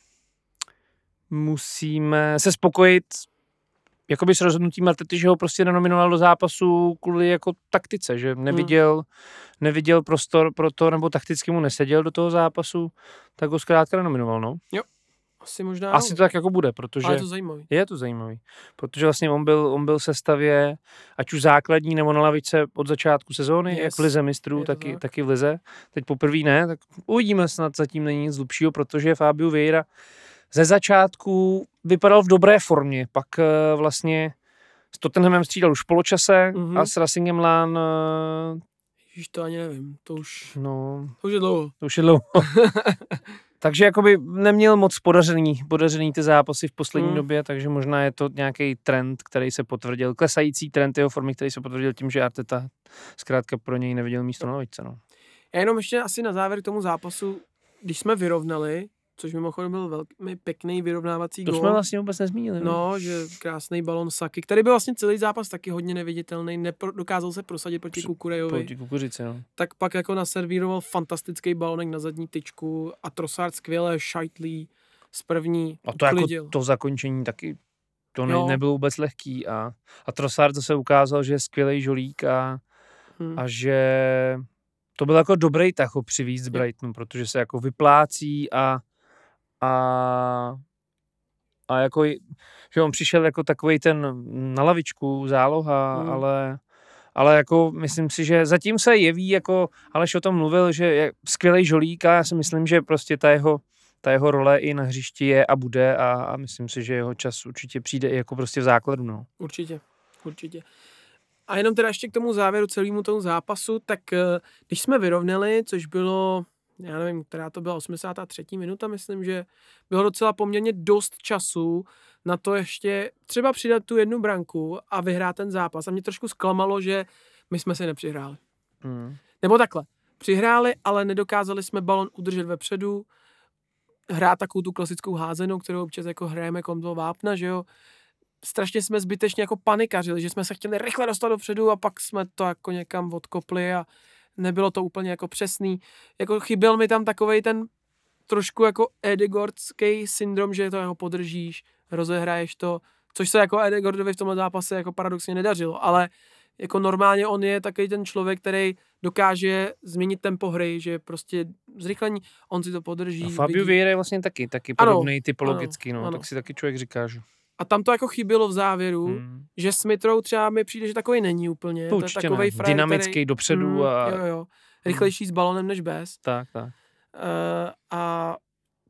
musíme se spokojit jakoby s rozhodnutím Artety, že ho prostě nenominoval do zápasu kvůli jako taktice, že neviděl, hmm. neviděl prostor pro to, nebo takticky mu neseděl do toho zápasu, tak ho zkrátka nenominoval, no. Asi možná. Asi jo. to tak jako bude, protože Ale je to zajímavý. je to zajímavý, protože vlastně on byl, on byl v sestavě, ať už základní nebo na lavice od začátku sezóny, yes. Jak v lize mistrů, taky, tak. taky v lize. Teď poprvé ne, tak uvidíme, snad zatím není nic hlubšího, protože Fabio Vieira ze začátku vypadal v dobré formě, pak eh, vlastně s Tottenhamem střídal už v poločase Mhm. mm-hmm. a s Racingem Lán, eh, Víš, to ani nevím. To už, no, to už je dlouho. to už je dlouho. *laughs* takže jakoby neměl moc podařený, podařený ty zápasy v poslední Hmm. době, takže možná je to nějaký trend, který se potvrdil, klesající trend jeho formy, který se potvrdil tím, že Arteta zkrátka pro něj neviděl místo na lavičce. No. Já jenom ještě asi na závěr k tomu zápasu, když jsme vyrovnali, což mimochodem byl velmi pěkný vyrovnávací To gól. jsme vlastně vůbec nezmínili. No, že krásný balon Saky, který byl vlastně celý zápas taky hodně neviditelný, nepro, dokázal se prosadit proti Při- Kukurejovi, Proti kukuřici, no. tak pak jako naservíroval fantastický balonek na zadní tyčku a Trossard skvěle šajtlí z první A to jako uklidil. to zakončení taky to ne, Jo. nebylo vůbec lehký a, a Trossard to se ukázal, že je skvělý žolík a, Hm. a že to byl jako dobrý tah ho z Brightonu, protože se jako vyplácí a a a jako, že on přišel jako takový ten na lavičku, záloha, Hmm. ale ale jako myslím si, že zatím se jeví, jako Aleš o tom mluvil, že je skvělý žolík a já si myslím, že prostě ta jeho, ta jeho role i na hřišti je a bude a, a myslím si, že jeho čas určitě přijde i jako prostě v základu, no. Určitě, určitě. A jenom teda ještě k tomu závěru celému tomu zápasu, tak eh, když jsme vyrovnali, což bylo, já nevím, která to byla 83. minuta, myslím, že bylo docela poměrně dost času na to ještě třeba přidat tu jednu branku a vyhrát ten zápas. A mě trošku zklamalo, že my jsme si nepřihráli. Hmm. Nebo takhle. Přihráli, ale nedokázali jsme balon udržet vepředu, hrát takovou tu klasickou házenou, kterou občas jako hrajeme kolem toho vápna, že jo. Strašně jsme zbytečně jako panikařili, že jsme se chtěli rychle dostat dopředu a pak jsme to jako někam odkopli a nebylo to úplně jako přesný. Jako chyběl mi tam takovej ten trošku jako Edegordský syndrom, že to jako podržíš, rozehraješ to, což se jako Edegordovi v tomhle zápase jako paradoxně nedařilo, ale jako normálně on je takový ten člověk, který dokáže změnit tempo hry, že prostě zrychlení, on si to podrží. A Fabio vidí. Vieira je vlastně taky, taky Ano, podobný typologický, no, ano. tak si taky člověk říká, že A tam to jako chybělo v závěru, hmm. že Smith Rowe třeba mi přijde, že takový není úplně. to je určitě takovej ne. frajer, dynamický který, dopředu Mm, a Jo, jo. Rychlejší s balonem než bez. tak, tak. Uh, a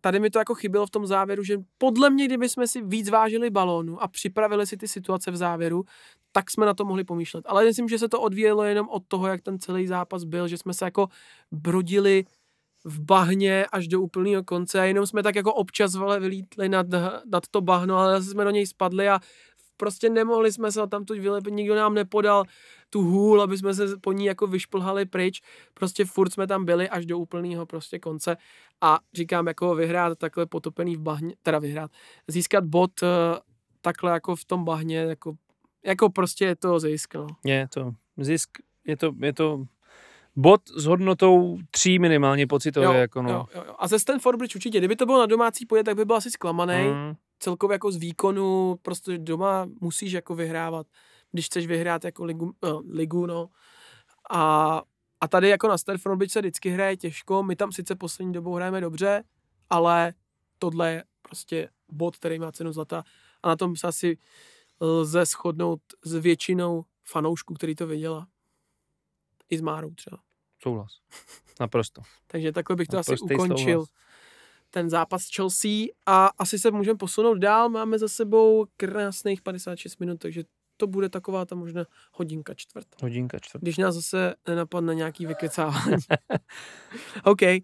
tady mi to jako chybělo v tom závěru, že podle mě, kdyby jsme si víc vážili balónu a připravili si ty situace v závěru, tak jsme na to mohli pomýšlet. Ale myslím, že se to odvíjelo jenom od toho, jak ten celý zápas byl, že jsme se jako brodili v bahně až do úplného konce a jenom jsme tak jako občas vole vylítli nad, nad to bahno, ale zase jsme do něj spadli a prostě nemohli jsme se tam tu vylepit, nikdo nám nepodal tu hůl, aby jsme se po ní jako vyšplhali pryč, prostě furt jsme tam byli až do úplného prostě konce a říkám jako vyhrát takhle potopený v bahně, teda vyhrát, získat bod uh, takhle jako v tom bahně, jako, jako prostě je to zisk, no. Je to zisk, je to, je to bod s hodnotou tří minimálně pocitově. Jo, jako no. jo, jo, jo. A ze Stanford Bridge určitě, kdyby to bylo na domácí pojed, tak by byl asi zklamaný. Mm. Celkově jako z výkonu, prostě doma musíš jako vyhrávat, když chceš vyhrát jako ligu, no, ligu no. A, a tady jako na Stanford Bridge se vždycky hraje těžko, my tam sice poslední dobou hrajeme dobře, ale tohle je prostě bod, který má cenu zlata a na tom se asi lze shodnout s většinou fanoušků, který to viděla. I s Márou třeba. Souhlas. Naprosto. Takže takhle bych to asi Naprostý ukončil. souhlas. Ten zápas s Chelsea a asi se můžeme posunout dál. Máme za sebou krásných 56 minut, takže to bude taková ta možná hodinka čtvrt. Hodinka čtvrt. Když nás zase nenapadne nějaký vykecávání. *laughs* OK. Uh,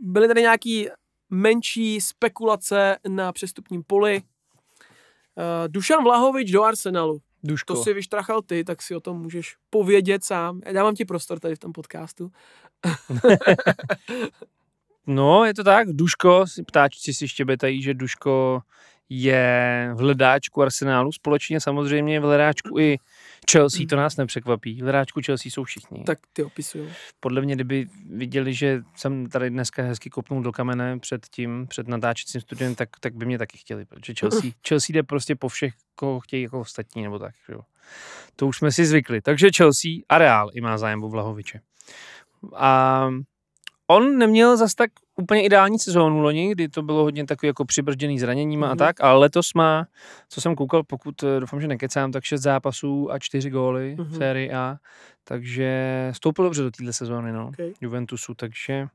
byly tady nějaký menší spekulace na přestupním poli. Uh, Dušan Vlahovič do Arsenalu. Duško. To si vyštrachal ty, tak si o tom můžeš povědět sám. Já dávám ti prostor tady v tom podcastu. *laughs* No, je to tak. Duško, si- ptáčci si štěbetají, že Duško je v hledáčku Arsenálu, společně samozřejmě v hledáčku i Chelsea, to nás nepřekvapí. V hledáčku Chelsea jsou všichni. Tak ty opisuju. Podle mě, kdyby viděli, že jsem tady dneska hezky kopnul do kamene před tím, před natáčecím studiem, tak, tak by mě taky chtěli, protože Chelsea, *laughs* Chelsea jde prostě po všech, koho chtějí jako ostatní, nebo tak. že Jo. To už jsme si zvykli. Takže Chelsea a Real i má zájem o Vlahoviče. A on neměl zas tak úplně ideální sezónu loni, kdy to bylo hodně takový jako přibržděný zraněníma Mhm. a tak, ale letos má, co jsem koukal, pokud eh, doufám, že nekecám, tak šest zápasů a čtyři góly Mhm. v sérii A, takže stoupil dobře do téhle sezóny, no, Okay. Juventusu, takže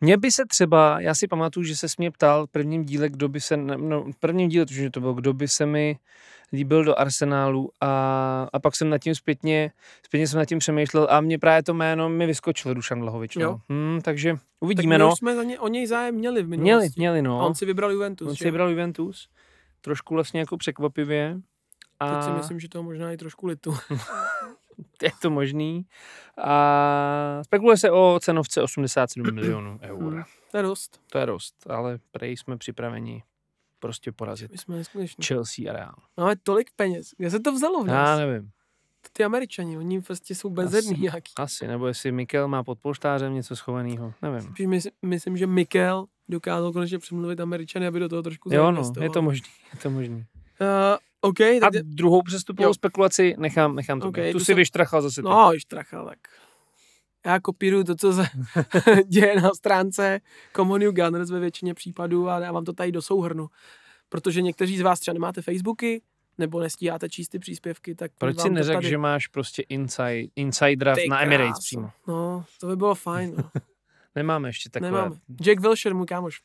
mně by se třeba, já si pamatuju, že se mě ptal v prvním díle, kdo by se, no, v prvním díle, tuším, že to bylo, kdo by se mi líbil do Arsenálu a, a pak jsem nad tím zpětně, zpětně jsem nad tím přemýšlel a mě právě to jméno mi vyskočilo Dušan Vlahovič. No. Hmm, takže Tak uvidíme, my no. jsme za ně, o něj zájem měli v Měli, minulosti. měli, A no. on si vybral Juventus. On že si vybral Juventus, trošku vlastně jako překvapivě. A Teď si myslím, že to možná i trošku litu. *laughs* je to možný. A spekuluje se o cenovce 87 milionů *clears throat* eur. To je dost. To je dost, ale prej jsme připraveni prostě porazit My jsme neskuteční. Chelsea a Real. Máme tolik peněz. Kde se to vzalo v Já nás? nevím, Ty američani, oni prostě jsou bezední Asi. nějaký. asi, nebo jestli Mikel má pod polštářem něco schovaného, nevím. Spíš mys- myslím, že Mikel dokázal konečně přemluvit američany, aby do toho trošku Jo, no, je to možný, je to možný. Uh, OK, A tak... druhou přestupovou Jo. spekulaci nechám, nechám to. Ok, tu tu si jsem- vyštrachal zase. No, už tracha, tak. Já kopíruju to, co se *laughs* děje na stránce Common New Gunners ve většině případů a dávám to tady do souhrnu. Protože někteří z vás třeba nemáte Facebooky, nebo nestíháte číst ty příspěvky, tak Proč vám si neřekl, tady- že máš prostě inside, insidera Ty na Emirates přímo? No, to by bylo fajn. No. *laughs* Nemáme ještě takové. Nemáme. Jack Wilshere, můj kámoš.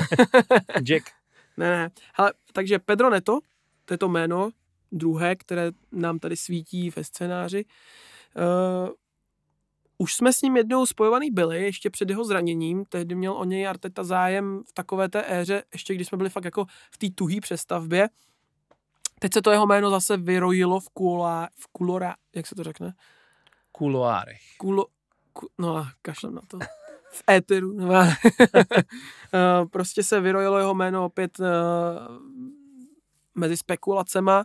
*laughs* Jack. Ne, ne. Hele, takže Pedro Neto, to je to jméno druhé, které nám tady svítí ve scénáři. Uh, už jsme s ním jednou spojovaný byli, ještě před jeho zraněním, tehdy měl o něj Arteta zájem v takové té éře, ještě když jsme byli fakt jako v té tuhé přestavbě. Teď se to jeho jméno zase vyrojilo v, kula, v kulora, jak se to řekne? Kuloárech. Kulo, ku, no a kašlem na to. V éteru. No, *laughs* Eh, prostě se vyrojilo jeho jméno opět uh, mezi spekulacema.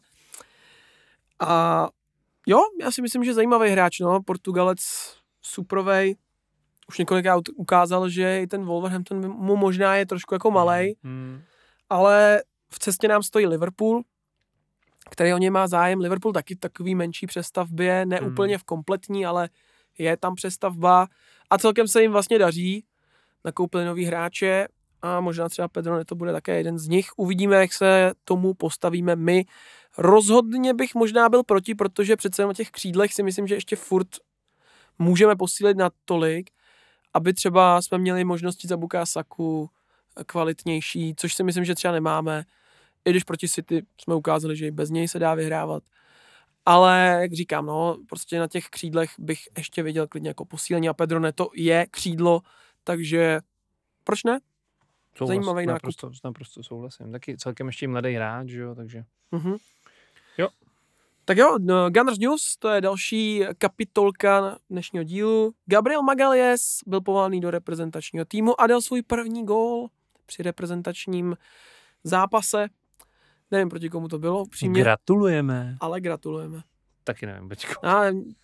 A jo, já si myslím, že zajímavý hráč, no, Portugalec suprovej. Už několikrát ukázal, že i ten Wolverhampton mu možná je trošku jako malej, Hmm. ale v cestě nám stojí Liverpool, který o něj má zájem. Liverpool taky takový menší přestavbě, ne Hmm. úplně v kompletní, ale je tam přestavba a celkem se jim vlastně daří. Nakoupili nový hráče a možná třeba Pedro Neto bude také jeden z nich. Uvidíme, jak se tomu postavíme my. Rozhodně bych možná byl proti, protože přece na těch křídlech si myslím, že ještě furt můžeme posílit na tolik, aby třeba jsme měli možnosti za Buká Saku, kvalitnější, což si myslím, že třeba nemáme. I když proti City jsme ukázali, že i bez něj se dá vyhrávat. Ale, jak říkám, no, prostě na těch křídlech bych ještě viděl klidně jako posílení a Pedro Neto je křídlo, takže proč ne? Souhlas, Zajímavý nákup. naprosto, naprosto souhlasím. Taky celkem ještě mladý hráč, že jo, takže... Mhm. Tak jo, no, Gunners News, to je další kapitolka dnešního dílu. Gabriel Magalhaes byl povolený do reprezentačního týmu a dal svůj první gól při reprezentačním zápase. Nevím, proti komu to bylo, upřímně, Gratulujeme. ale gratulujeme. Taky nevím, počko. A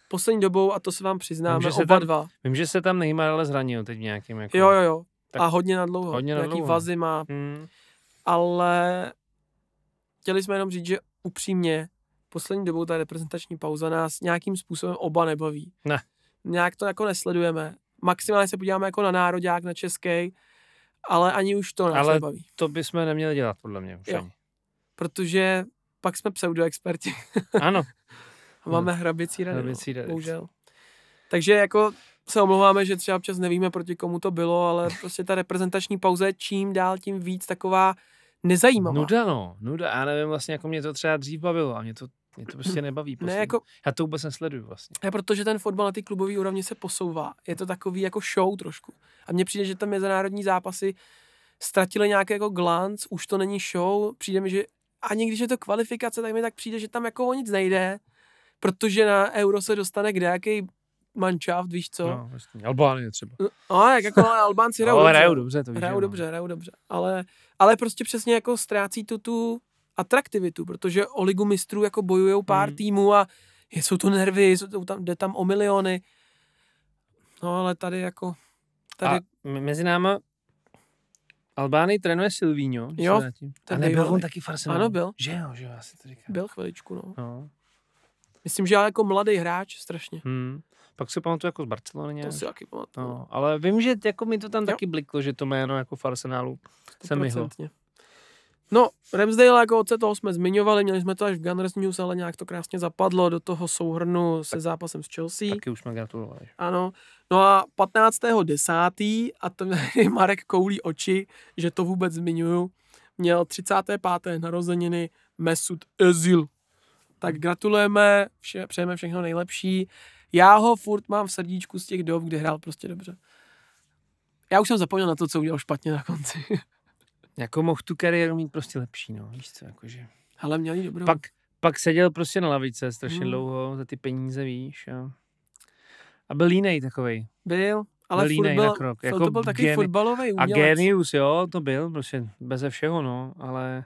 poslední dobou, a to se vám přiznáme, Vím, že se oba tam- dva. Vím, že se tam Neymar ale zranil teď v nějakým jako... Jo, jo, jo. Tak a hodně na dlouho. hodně na Nějaký dlouho. vazy má. Hmm. Ale chtěli jsme jenom říct, že upřímně poslední dobou ta reprezentační pauza nás nějakým způsobem oba nebaví. Ne. Nějak to jako nesledujeme. Maximálně se podíváme jako na národák, na český, ale ani už to nás Ale- nebaví. To bychom neměli dělat, podle mě. Už Jo. ani. Protože pak jsme pseudoexperti *laughs* Ano. a máme hrabicí rady. Hraběcí no, rady. bohužel. Takže jako se omlouváme, že třeba občas nevíme, proti komu to bylo, ale prostě ta reprezentační pauza je čím dál tím víc taková nezajímavá. Nuda, no. Nuda. Já nevím vlastně, jako mě to třeba dřív bavilo a mě to, mě to prostě nebaví. Ne, jako Já to vůbec nesleduju vlastně. Ne, protože ten fotbal na ty klubové úrovni se posouvá. Je to takový jako show trošku. A mně přijde, že tam mezinárodní zápasy ztratily nějaký jako glanc, už to není show. Přijde mi, že ani když je to kvalifikace, tak mi tak přijde, že tam jako o nic nejde, protože na Euro se dostane kde jaký manšaft, víš co? No, No, vlastně. Albánie třeba. no jak jako *laughs* Albánci hrajou Ale dobře. hrajou dobře, to víš. Hrajou dobře, hrajou dobře. Ale, ale prostě přesně jako ztrácí tu tu atraktivitu, protože o ligu mistrů jako bojují pár Mm. týmů a jsou to nervy, jsou to tam, jde tam o miliony. No ale tady jako, tady, A mezi náma Albánii trénuje Silvíňo. Jo, A nebyl on taky v Arsenalu? Ano, byl. Že jo, že jo, já si to říkám. byl chviličku, no. No. Myslím, že ale jako mladý hráč strašně. Hmm. Pak se pamatuju jako z Barcelony To nějak. si taky pamatuju. No, ale vím, že jako mi to tam Jo. taky bliklo, že to jméno jako v Arsenalu se myhlo. No, Ramsdale jako oce toho jsme zmiňovali, měli jsme to až v Gunners News, ale nějak to krásně zapadlo do toho souhrnu se zápasem s Chelsea. Taky už jsme gratulovali. Ano. No a 15.10. a to *laughs* Marek koulí oči, že to vůbec zmiňuju, měl 35. narozeniny Mesut Özil. Tak gratulujeme, vše, přejeme všechno nejlepší. Já ho furt mám v srdíčku z těch dob, kdy hrál prostě dobře. Já už jsem zapomněl na to, co udělal špatně na konci. *laughs* Jako mohl tu kariéru mít prostě lepší, no, víš co, jakože. Ale měl jí dobrou. Pak, pak seděl prostě na lavice strašně Hmm. dlouho za ty peníze, víš. A, a byl jiný takovej. byl, ale byl jinej byl, na krok. jako to byl taky geni- fotbalový A umělec. genius, jo, to byl, prostě beze všeho, no, ale...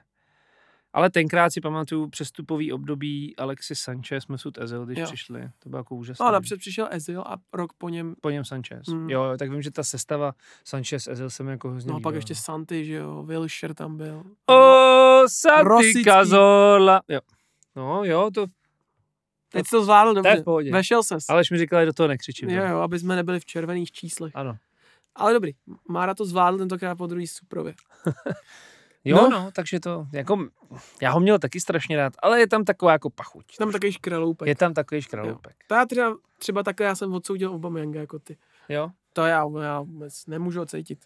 Ale tenkrát si pamatuju přestupový období Alexis Sanchez, Mesut Ezil, když Jo. přišli. To bylo jako úžasné. No napřed přišel Ezil a rok po něm, Po něm Sanchez. Mm. Jo, tak vím, že ta sestava Sanchez Ezil se mi jako hrozně no a pak ještě Santy, že jo, Wilshere tam byl. O, Santi Rosický. Cazola. Jo. No, jo, to, Teď jsi to zvládl to je dobře. v pohodě. Vešel ses. Aleš mi říkal, že do toho nekřičím. Jo, jo. jo, aby jsme nebyli v červených číslech. Ano. Ale dobrý, Mára to zvládl tentokrát po druhý suprově. *laughs* Jo, No. no. takže to, jako, já ho měl taky strašně rád, ale je tam taková jako pachuť. Tam takový škraloupek. Je tam takový škraloupek. To já třeba, třeba takhle já jsem odsoudil Obameyanga jako ty. Jo? To já, já vůbec nemůžu ocítit.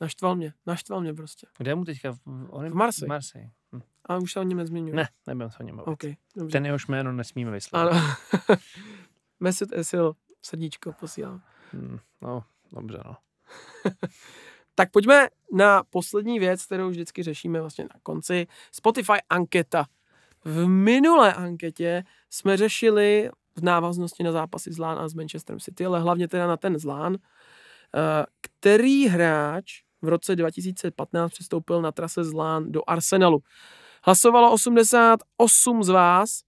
Naštval mě, naštval mě prostě. Kde je mu teďka? On V Marseille. V Marseille. Hm. A už se o něm nezmiňuji. Ne, nebyl se o něm bavit. OK, dobře. Ten jehož jméno nesmíme vyslovit. Ano. *laughs* Mesut Özil, srdíčko posílám. Hm, no, dobře, no. *laughs* Tak pojďme na poslední věc, kterou vždycky řešíme vlastně na konci. Spotify anketa. V minulé anketě jsme řešili v návaznosti na zápasy z Lán a z Manchesterem City, ale hlavně teda na ten z Lán, eh, který hráč v roce 2015 přestoupil na trase z Lán do Arsenalu. Hlasovalo 88 z vás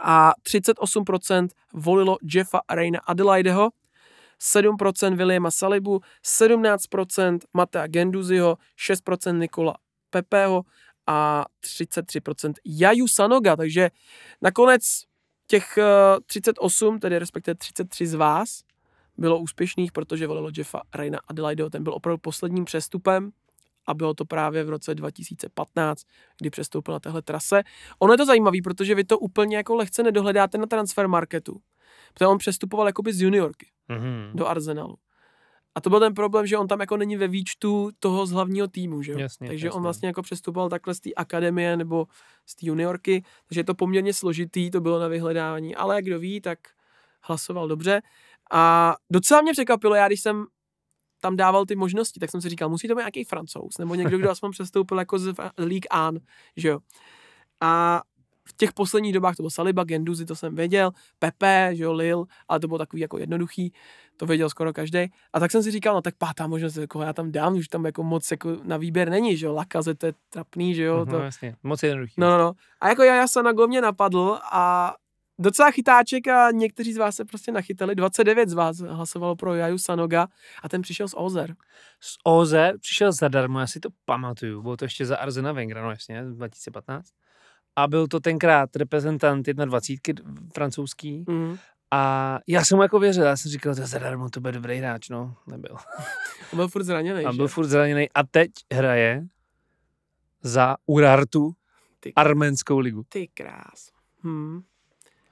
a 38% volilo Jeffa Reina Adelaideho, 7% Williama Salibu, 17% Matea Genduziho, 6% Nikola Pepeho a 33% Jaju Sanoga. Takže nakonec těch eh, 38, tedy respektive 33 z vás, bylo úspěšných, protože volilo Jeffa Reina Adelaideho. Ten byl opravdu posledním přestupem a bylo to právě v roce 2015, kdy přestoupil na téhle trase. Ono je to zajímavé, protože vy to úplně jako lehce nedohledáte na transfer marketu. Protože on přestupoval jakoby z juniorky Mhm. do Arsenalu. A to byl ten problém, že on tam jako není ve výčtu toho z hlavního týmu, že jo? Jasně, takže jasně. on vlastně jako přestupoval takhle z té akademie nebo z té juniorky, takže je to poměrně složitý, to bylo na vyhledávání, ale kdo ví, tak hlasoval dobře. A docela mě překvapilo, já když jsem tam dával ty možnosti, tak jsem si říkal, musí to být nějaký francouz, nebo někdo, kdo *laughs* aspoň přestoupil jako z League An, že jo. A v těch posledních dobách to byl Saliba, Genduzi, to jsem věděl, Pepe, že jo, Lil, ale to bylo takový jako jednoduchý, to věděl skoro každý. A tak jsem si říkal, no tak pátá možnost, jako já tam dám, už tam jako moc jako na výběr není, že jo, Lakaze, to je trapný, že jo, Mhm, to, jasně, moc jednoduchý. No, no, no. A jako Jaja Sanago mě napadl a docela chytáček a někteří z vás se prostě nachytali. 29 z vás hlasovalo pro Jaju Sanoga a ten přišel z Ozer. Z Oze přišel zadarmo, já si to pamatuju, bylo to ještě za Arzena Wengra, no jasně, 2015. A byl to tenkrát reprezentant 21 francouzský Mm. a já jsem mu jako věřil, já jsem říkal, je zadarmo, to bude dobrý hráč, no, nebyl. *laughs* On byl furt zraněný, A že? byl furt zraněný a teď hraje za Urartu Ty- arménskou ligu. Ty krás. Hmm.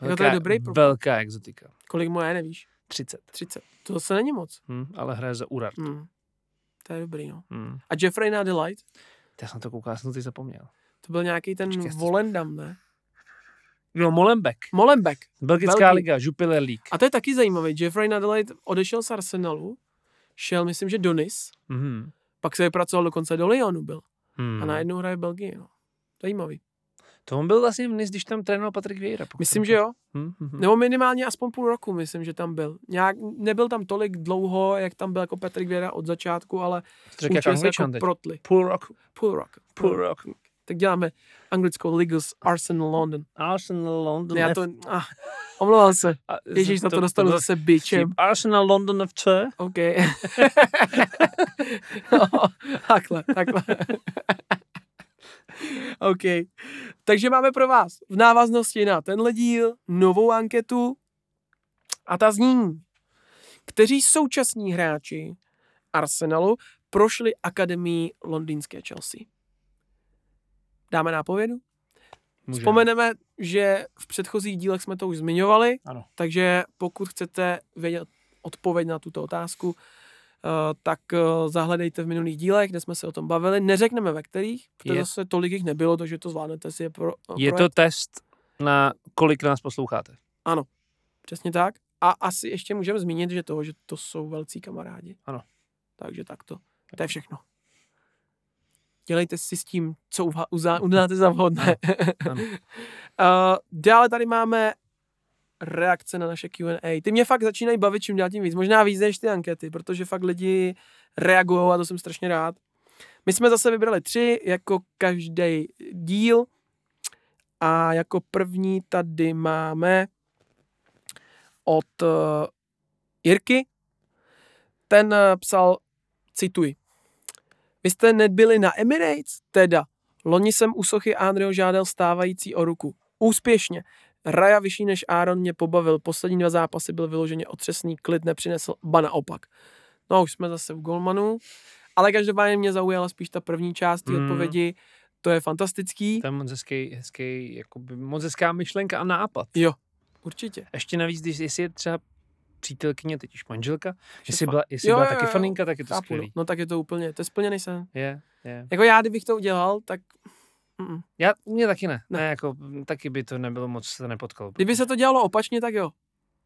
Jako to je dobrý pro- velká exotika. Kolik mu je, nevíš? 30. 30. To zase není moc. Hm, ale hraje za Urart. Hmm. To je dobrý, no. Hm. A Jeffrey na Delight? Já jsem to koukal, jsem to teď zapomněl. To byl nějaký ten Počkej, Volendam, ne? No, Molenbeek. Molenbeek. Belgická Belgii. liga, Jupiler League. A to je taky zajímavý. Jeffrey Nadelight odešel z Arsenalu, šel, myslím, že do Nice, Mhm. pak se vypracoval dokonce do Lyonu byl. Hmm. A najednou hraje v Belgii, no. Zajímavý. To on byl vlastně v Nice, když tam trénoval Patrik Vieira. pokud Myslím, že jo. Hm, hm, hm. Nebo minimálně aspoň půl roku, myslím, že tam byl. Nějak, nebyl tam tolik dlouho, jak tam byl jako Patrick Vieira od začátku, ale řekl jak učil se jako teď. protli. Půl roku. Půl rok. Půl rok. Tak děláme anglickou ligu s Arsenal London. Arsenal London. Já to, ah, omlouvám se. Ježíš, za to dostanu byl zase bičem. Arsenal London FC. OK. *laughs* no, takhle, takhle. OK. Takže máme pro vás v návaznosti na tenhle díl novou anketu a ta zní, kteří současní hráči Arsenalu prošli akademii londýnské Chelsea. Dáme nápovědu? Můžeme. Vzpomeneme, že v předchozích dílech jsme to už zmiňovali, Ano. takže pokud chcete vědět odpověď na tuto otázku, eh, tak eh, zahledejte v minulých dílech, kde jsme se o tom bavili. Neřekneme ve kterých, protože Je- zase tolik jich nebylo, takže to zvládnete si je pro, Je projet. to test na kolik nás posloucháte. Přesně tak. A asi ještě můžeme zmínit, že to, že to jsou velcí kamarádi. Ano. Takže takto. To je všechno. Dělejte si s tím, co uznáte za vhodné. Ano. Uh, *laughs* dále tady máme reakce na naše Q&A. Ty mě fakt začínají bavit čím dál tím víc. Možná víc než ty ankety, protože fakt lidi reagují a to jsem strašně rád. My jsme zase vybrali tři, jako každý díl. A jako první tady máme od uh, Jirky. Ten uh, psal, cituji. Vy jste nebyli na Emirates? Teda, loni jsem u sochy Andreho žádal stávající o ruku. Úspěšně. Raja vyšší než Aaron mě pobavil. Poslední dva zápasy byl vyloženě otřesný, klid nepřinesl, ba naopak. No už jsme zase v Golmanu. Ale každopádně mě zaujala spíš ta první část té Mm. odpovědi. To je fantastický. To je moc hezký, hezký jakoby, moc hezká myšlenka a nápad. Jo, určitě. Ještě navíc, když jestli je třeba přítelkyně, teď už manželka, jestli fa- byla, jestli Jo, byla jo, taky jo, faninka, tak je to no. skvělý. no tak je to úplně, to je splněný sen. Je, je. Jako já, kdybych to udělal, tak... Mm-mm. Já, mě taky ne. Ne. ne. jako, taky by to nebylo moc, se nepotkalo. Kdyby se to dělalo opačně, tak jo.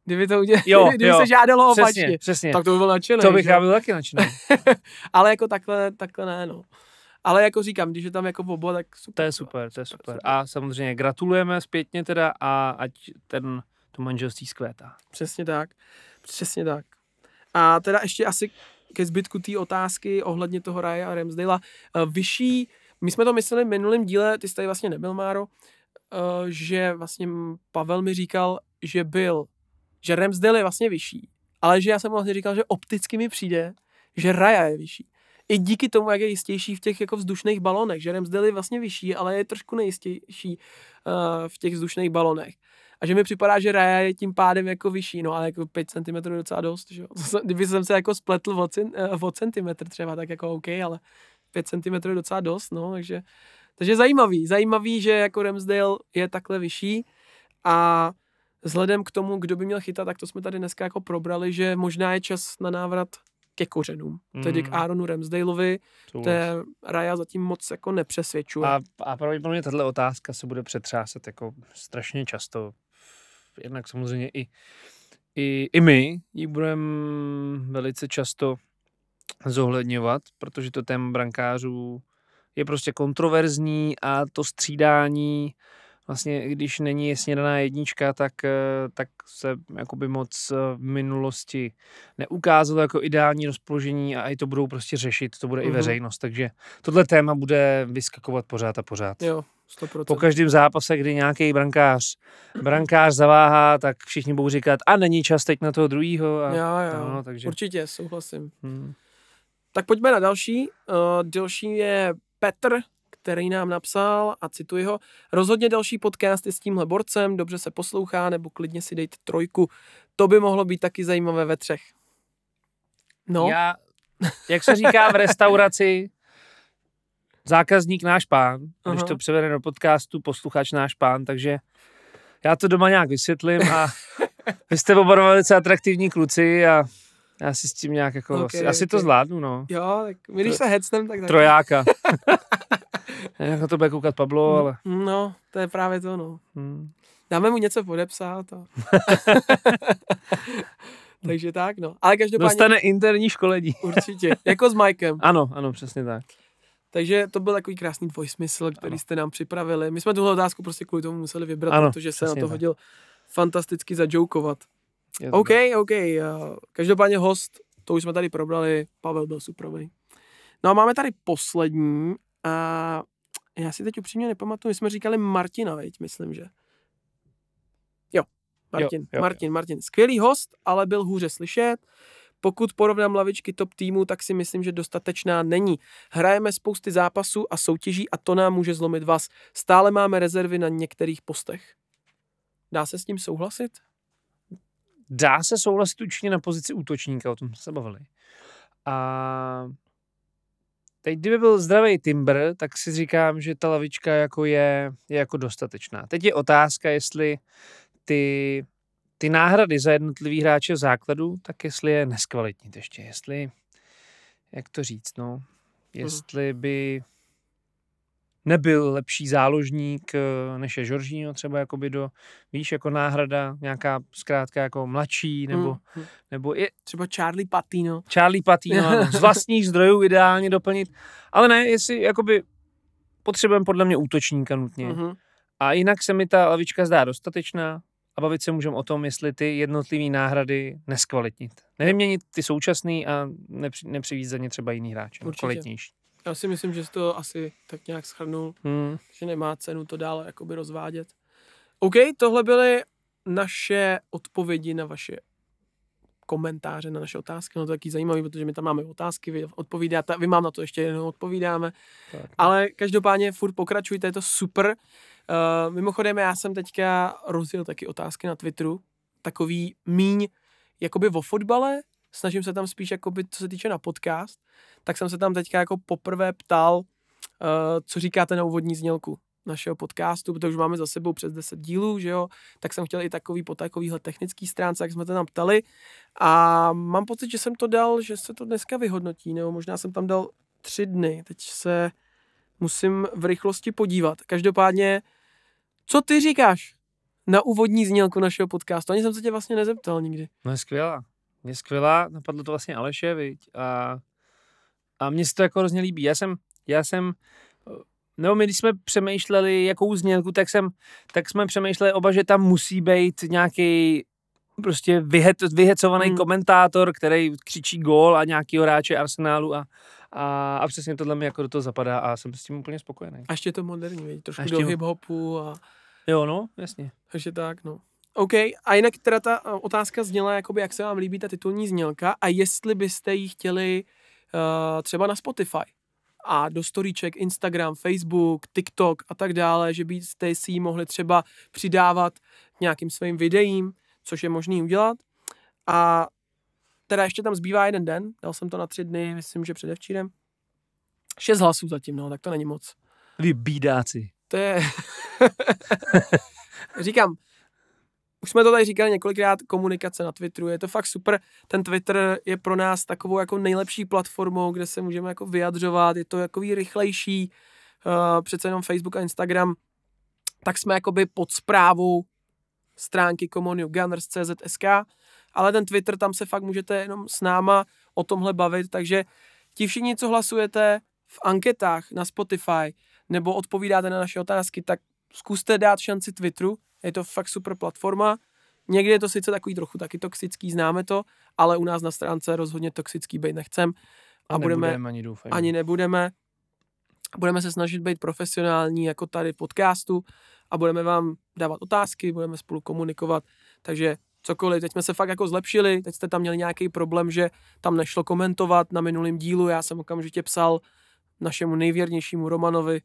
Kdyby to udělal, Jo, *laughs* kdyby jo. se žádalo Přesně, opačně, přesně. tak to by byl nadšený. to bych že? já byl taky nadšený. *laughs* Ale jako takhle, takhle ne, no. Ale jako říkám, když je tam jako obo, tak super. To je super, to je super. super. A samozřejmě gratulujeme zpětně teda a ať ten, to manželství zkvétá. Přesně tak. Přesně tak. A teda ještě asi ke zbytku té otázky ohledně toho Raya a Ramsdale. Vyšší, my jsme to mysleli v minulém díle, ty jsi tady vlastně nebyl, Máro, eh, že vlastně Pavel mi říkal, že byl, že Ramsdale je vlastně vyšší, ale že já jsem vlastně říkal, že opticky mi přijde, že Raya je vyšší. I díky tomu, jak je jistější v těch jako vzdušných balonech, že Ramsdale je vlastně vyšší, ale je trošku nejistější uh, v těch vzdušných balonech. A že mi připadá, že Raya je tím pádem jako vyšší, no ale jako 5 cm je docela dost, že jo. Kdyby jsem se jako spletl o, cen, eh, o centimetr třeba, tak jako OK, ale 5 cm je docela dost, no, takže, takže zajímavý, zajímavý, že jako Ramsdale je takhle vyšší a vzhledem k tomu, kdo by měl chytat, tak to jsme tady dneska jako probrali, že možná je čas na návrat ke kořenům. Mm. Tedy k Aaronu Ramsdaleovi, to Raja zatím moc jako nepřesvědčuje. A, a pravděpodobně tahle otázka se bude přetřásat jako strašně často. Jednak samozřejmě i, i, i my ji budeme velice často zohledňovat, protože to téma brankářů je prostě kontroverzní a to střídání vlastně, když není jasně daná jednička, tak, eh, tak se jakoby moc eh, v minulosti neukázalo jako ideální rozpoložení a i to budou prostě řešit, to bude mm-hmm. i mhm. veřejnost, takže tohle téma bude vyskakovat pořád a pořád. Jo, 100%. Po každém zápase, kdy nějaký brankář, brankář zaváhá, tak všichni budou říkat, a není čas teď na toho druhýho. A, jo, jo, no, takže... určitě, souhlasím. Hmm. Tak pojďme na další. Uh, další je Petr, který nám napsal a cituji ho. Rozhodně další podcast je s tímhle borcem, dobře se poslouchá, nebo klidně si dejte trojku. To by mohlo být taky zajímavé ve třech. No. Já, jak se říká v restauraci, *laughs* zákazník náš pán, Aha. když to převede do podcastu, posluchač náš pán, takže já to doma nějak vysvětlím a *laughs* vy jste oba velice atraktivní kluci a já si s tím nějak jako, okay, asi, okay. asi to zvládnu, no. Jo, tak my když to, se hecnem, tak... Trojáka. *laughs* Jak na to bude koukat Pablo, mm, ale... No, to je právě to, no. Hmm. Dáme mu něco podepsat a... *laughs* Takže tak, no. Ale každopádně... Dostane interní školení. Určitě, jako s Mikem. Ano, ano, přesně tak. Takže to byl takový krásný dvojsmysl, který ano. jste nám připravili. My jsme tuhle otázku prostě kvůli tomu museli vybrat, ano, protože se na to tak. hodil fantasticky zajoukovat. OK, OK. Každopádně host, to už jsme tady probrali, Pavel byl superový. No a máme tady poslední a já si teď upřímně nepamatuju, my jsme říkali Martina, veď, myslím, že. Jo, Martin, jo, jo, Martin, jo. Martin. Skvělý host, ale byl hůře slyšet. Pokud porovnám lavičky top týmu, tak si myslím, že dostatečná není. Hrajeme spousty zápasů a soutěží a to nám může zlomit vás. Stále máme rezervy na některých postech. Dá se s tím souhlasit? Dá se souhlasit určitě na pozici útočníka, o tom jsme se bavili. A teď, kdyby byl zdravý Timber, tak si říkám, že ta lavička jako je, je jako dostatečná. Teď je otázka, jestli ty, ty náhrady za jednotlivý hráče v základu, tak jestli je neskvalitnit ještě, jestli, jak to říct, no, mhm. jestli by nebyl lepší záložník, eh, než je Žoržíno třeba jakoby do, víš, jako náhrada, nějaká zkrátka jako mladší, nebo, mm. nebo je... Třeba Charlie Patino. Charlie Patino, z vlastních *laughs* zdrojů ideálně doplnit, ale ne, jestli jakoby potřebujeme podle mě útočníka nutně. Mm-hmm. A jinak se mi ta lavička zdá dostatečná a bavit se můžeme o tom, jestli ty jednotlivé náhrady neskvalitnit. Nevyměnit ty současný a nepři, nepřivít za ně třeba jiný hráč, kvalitnější. Já si myslím, že jsi to asi tak nějak schrnul, hmm. že nemá cenu to dále jakoby rozvádět. OK, tohle byly naše odpovědi na vaše komentáře na naše otázky. No to je taky zajímavý, protože my tam máme otázky, vy odpovídáte, vy mám na to ještě jednou odpovídáme. Tak. Ale každopádně furt pokračujte, je to super. Uh, mimochodem, já jsem teďka rozjel taky otázky na Twitteru, takový míň jakoby o fotbale, snažím se tam spíš, jakoby, co se týče na podcast, tak jsem se tam teďka jako poprvé ptal, uh, co říkáte na úvodní znělku našeho podcastu, protože už máme za sebou přes 10 dílů, že jo, tak jsem chtěl i takový po takovýhle technický stránce, jak jsme to tam ptali. A mám pocit, že jsem to dal, že se to dneska vyhodnotí, nebo možná jsem tam dal tři dny, teď se musím v rychlosti podívat. Každopádně, co ty říkáš na úvodní znělku našeho podcastu? Ani jsem se tě vlastně nezeptal nikdy. No je skvělá. Je skvělá, napadlo to vlastně Aleše, viď? A, a mně se to jako hrozně líbí. Já jsem, já jsem, nebo my když jsme přemýšleli, jakou znělku, tak, jsem, tak jsme přemýšleli oba, že tam musí být nějaký prostě vyhet, vyhecovaný hmm. komentátor, který křičí gól a nějaký hráče Arsenálu a, a, a přesně tohle mi jako do toho zapadá a jsem s tím úplně spokojený. A ještě to moderní, věď, trošku do hip-hopu a... Jo, no, jasně. Takže tak, no. OK, a jinak teda ta otázka zněla, jakoby, jak se vám líbí ta titulní znělka a jestli byste ji chtěli uh, třeba na Spotify a do storíček Instagram, Facebook, TikTok a tak dále, že byste si ji mohli třeba přidávat nějakým svým videím, což je možný udělat. A teda ještě tam zbývá jeden den, dal jsem to na tři dny, myslím, že předevčírem. Šest hlasů zatím, no, tak to není moc. Vy bídáci. To je... *laughs* Říkám, už jsme to tady říkali několikrát, komunikace na Twitteru, je to fakt super. Ten Twitter je pro nás takovou jako nejlepší platformou, kde se můžeme jako vyjadřovat, je to jako rychlejší, uh, přece jenom Facebook a Instagram, tak jsme jakoby pod zprávou stránky Commonio Gunners.cz.sk, ale ten Twitter, tam se fakt můžete jenom s náma o tomhle bavit, takže ti všichni, co hlasujete v anketách na Spotify nebo odpovídáte na naše otázky, tak zkuste dát šanci Twitteru, je to fakt super platforma. Někdy je to sice takový trochu taky toxický, známe to, ale u nás na stránce rozhodně toxický být nechcem. A, a budeme, ani, doufám. ani nebudeme. Budeme se snažit být profesionální jako tady podcastu a budeme vám dávat otázky, budeme spolu komunikovat, takže cokoliv. Teď jsme se fakt jako zlepšili, teď jste tam měli nějaký problém, že tam nešlo komentovat na minulém dílu, já jsem okamžitě psal našemu nejvěrnějšímu Romanovi,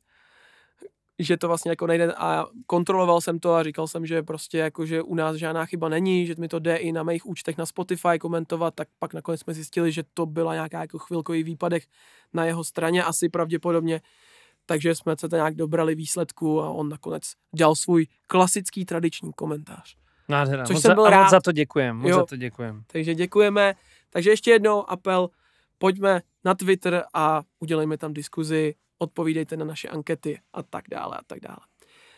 že to vlastně jako nejde a kontroloval jsem to a říkal jsem, že prostě jako, že u nás žádná chyba není, že mi to jde i na mých účtech na Spotify komentovat, tak pak nakonec jsme zjistili, že to byla nějaká jako chvilkový výpadek na jeho straně, asi pravděpodobně, takže jsme se to nějak dobrali výsledku a on nakonec dal svůj klasický tradiční komentář. Nádhera. Což moc jsem byl rád. za to děkujem, moc jo, za to děkujem. Takže děkujeme. Takže ještě jednou apel, pojďme na Twitter a udělejme tam diskuzi odpovídejte na naše ankety a tak dále a tak dále.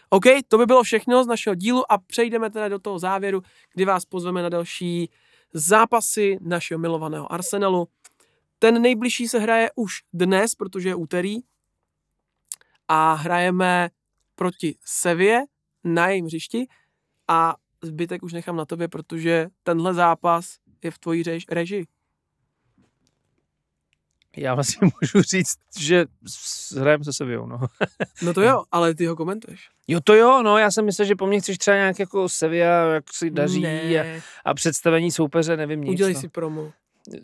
OK, to by bylo všechno z našeho dílu a přejdeme teda do toho závěru, kdy vás pozveme na další zápasy našeho milovaného Arsenalu. Ten nejbližší se hraje už dnes, protože je úterý a hrajeme proti Sevě na jejím hřišti a zbytek už nechám na tobě, protože tenhle zápas je v tvojí režii. Já vlastně *laughs* můžu říct, že hrajeme se Sevillou, no. *laughs* no to jo, ale ty ho komentuješ. Jo, to jo, no, já jsem myslel, že po mně chceš třeba nějak jako Sevilla, jak si daří a, a, představení soupeře, nevím nic. Udělej no. si promo.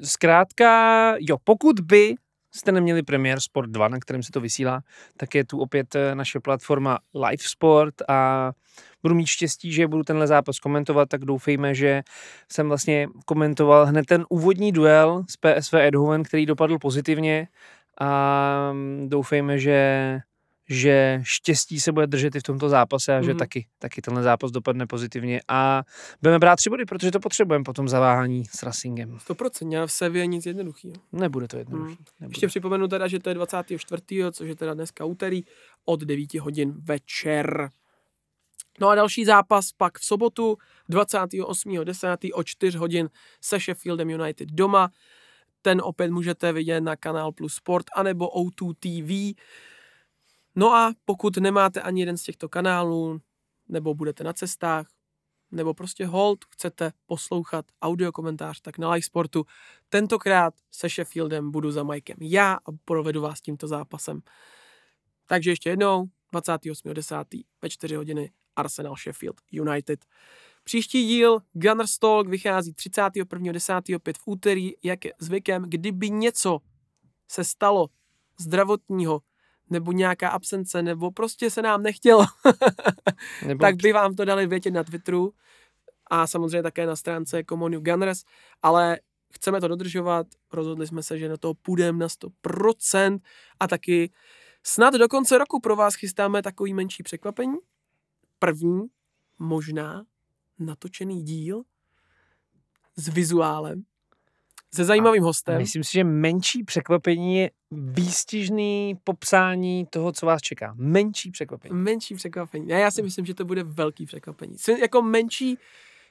Zkrátka, jo, pokud by jste neměli Premiér Sport 2, na kterém se to vysílá, tak je tu opět eh, naše platforma Live Sport a budu mít štěstí, že budu tenhle zápas komentovat, tak doufejme, že jsem vlastně komentoval hned ten úvodní duel s PSV Eindhoven, který dopadl pozitivně a mm, doufejme, že že štěstí se bude držet i v tomto zápase a že mhm. taky, taky tenhle zápas dopadne pozitivně a budeme brát tři body, protože to potřebujeme po tom zaváhání s Racingem. 100%, a v Sevě nic jednoduchého. Nebude to jednoduché. Mm. Ještě připomenu teda, že to je 24. což je teda dneska úterý od 9 hodin večer. No a další zápas pak v sobotu 28.10. o 4 hodin se Sheffieldem United doma. Ten opět můžete vidět na Kanál Plus Sport anebo O2 TV. No a pokud nemáte ani jeden z těchto kanálů, nebo budete na cestách, nebo prostě hold, chcete poslouchat audio komentář, tak na Live Sportu. Tentokrát se Sheffieldem budu za Mikem já a provedu vás tímto zápasem. Takže ještě jednou, 28.10. ve 4 hodiny Arsenal Sheffield United. Příští díl Gunners Talk vychází 31.10. opět v úterý, jak je zvykem. Kdyby něco se stalo zdravotního, nebo nějaká absence, nebo prostě se nám nechtělo, *laughs* nebo... tak by vám to dali vědět na Twitteru a samozřejmě také na stránce Common Gunners, ale chceme to dodržovat, rozhodli jsme se, že na to půjdeme na 100% a taky snad do konce roku pro vás chystáme takový menší překvapení. První, možná, natočený díl s vizuálem, se zajímavým hostem. Myslím si, že menší překvapení je výstižný popsání toho, co vás čeká. Menší překvapení. Menší překvapení. A já si myslím, že to bude velký překvapení. Jsem jako menší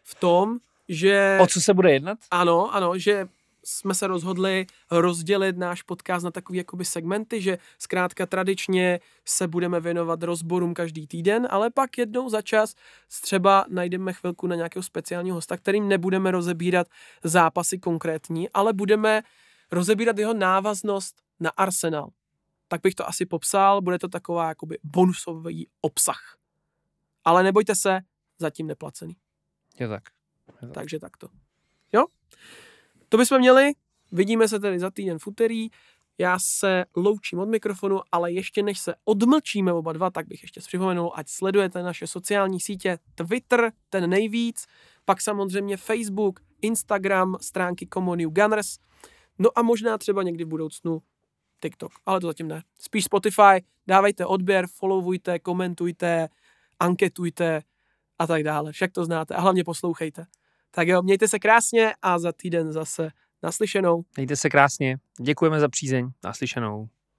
v tom, že... O co se bude jednat? Ano, ano, že jsme se rozhodli rozdělit náš podcast na takové jakoby segmenty, že zkrátka tradičně se budeme věnovat rozborům každý týden, ale pak jednou za čas třeba najdeme chvilku na nějakého speciálního hosta, kterým nebudeme rozebírat zápasy konkrétní, ale budeme rozebírat jeho návaznost na Arsenal. Tak bych to asi popsal, bude to taková jakoby bonusový obsah. Ale nebojte se, zatím neplacený. Je tak. Je tak. Takže takto. Jo? To bychom měli, vidíme se tedy za týden v úterý, já se loučím od mikrofonu, ale ještě než se odmlčíme oba dva, tak bych ještě připomenul, ať sledujete naše sociální sítě. Twitter, ten nejvíc, pak samozřejmě Facebook, Instagram, stránky Common Gunners, no a možná třeba někdy v budoucnu TikTok, ale to zatím ne. Spíš Spotify, dávejte odběr, followujte, komentujte, anketujte a tak dále. Však to znáte. A hlavně poslouchejte. Tak jo, mějte se krásně a za týden zase naslyšenou. Mějte se krásně. Děkujeme za přízeň. Naslyšenou.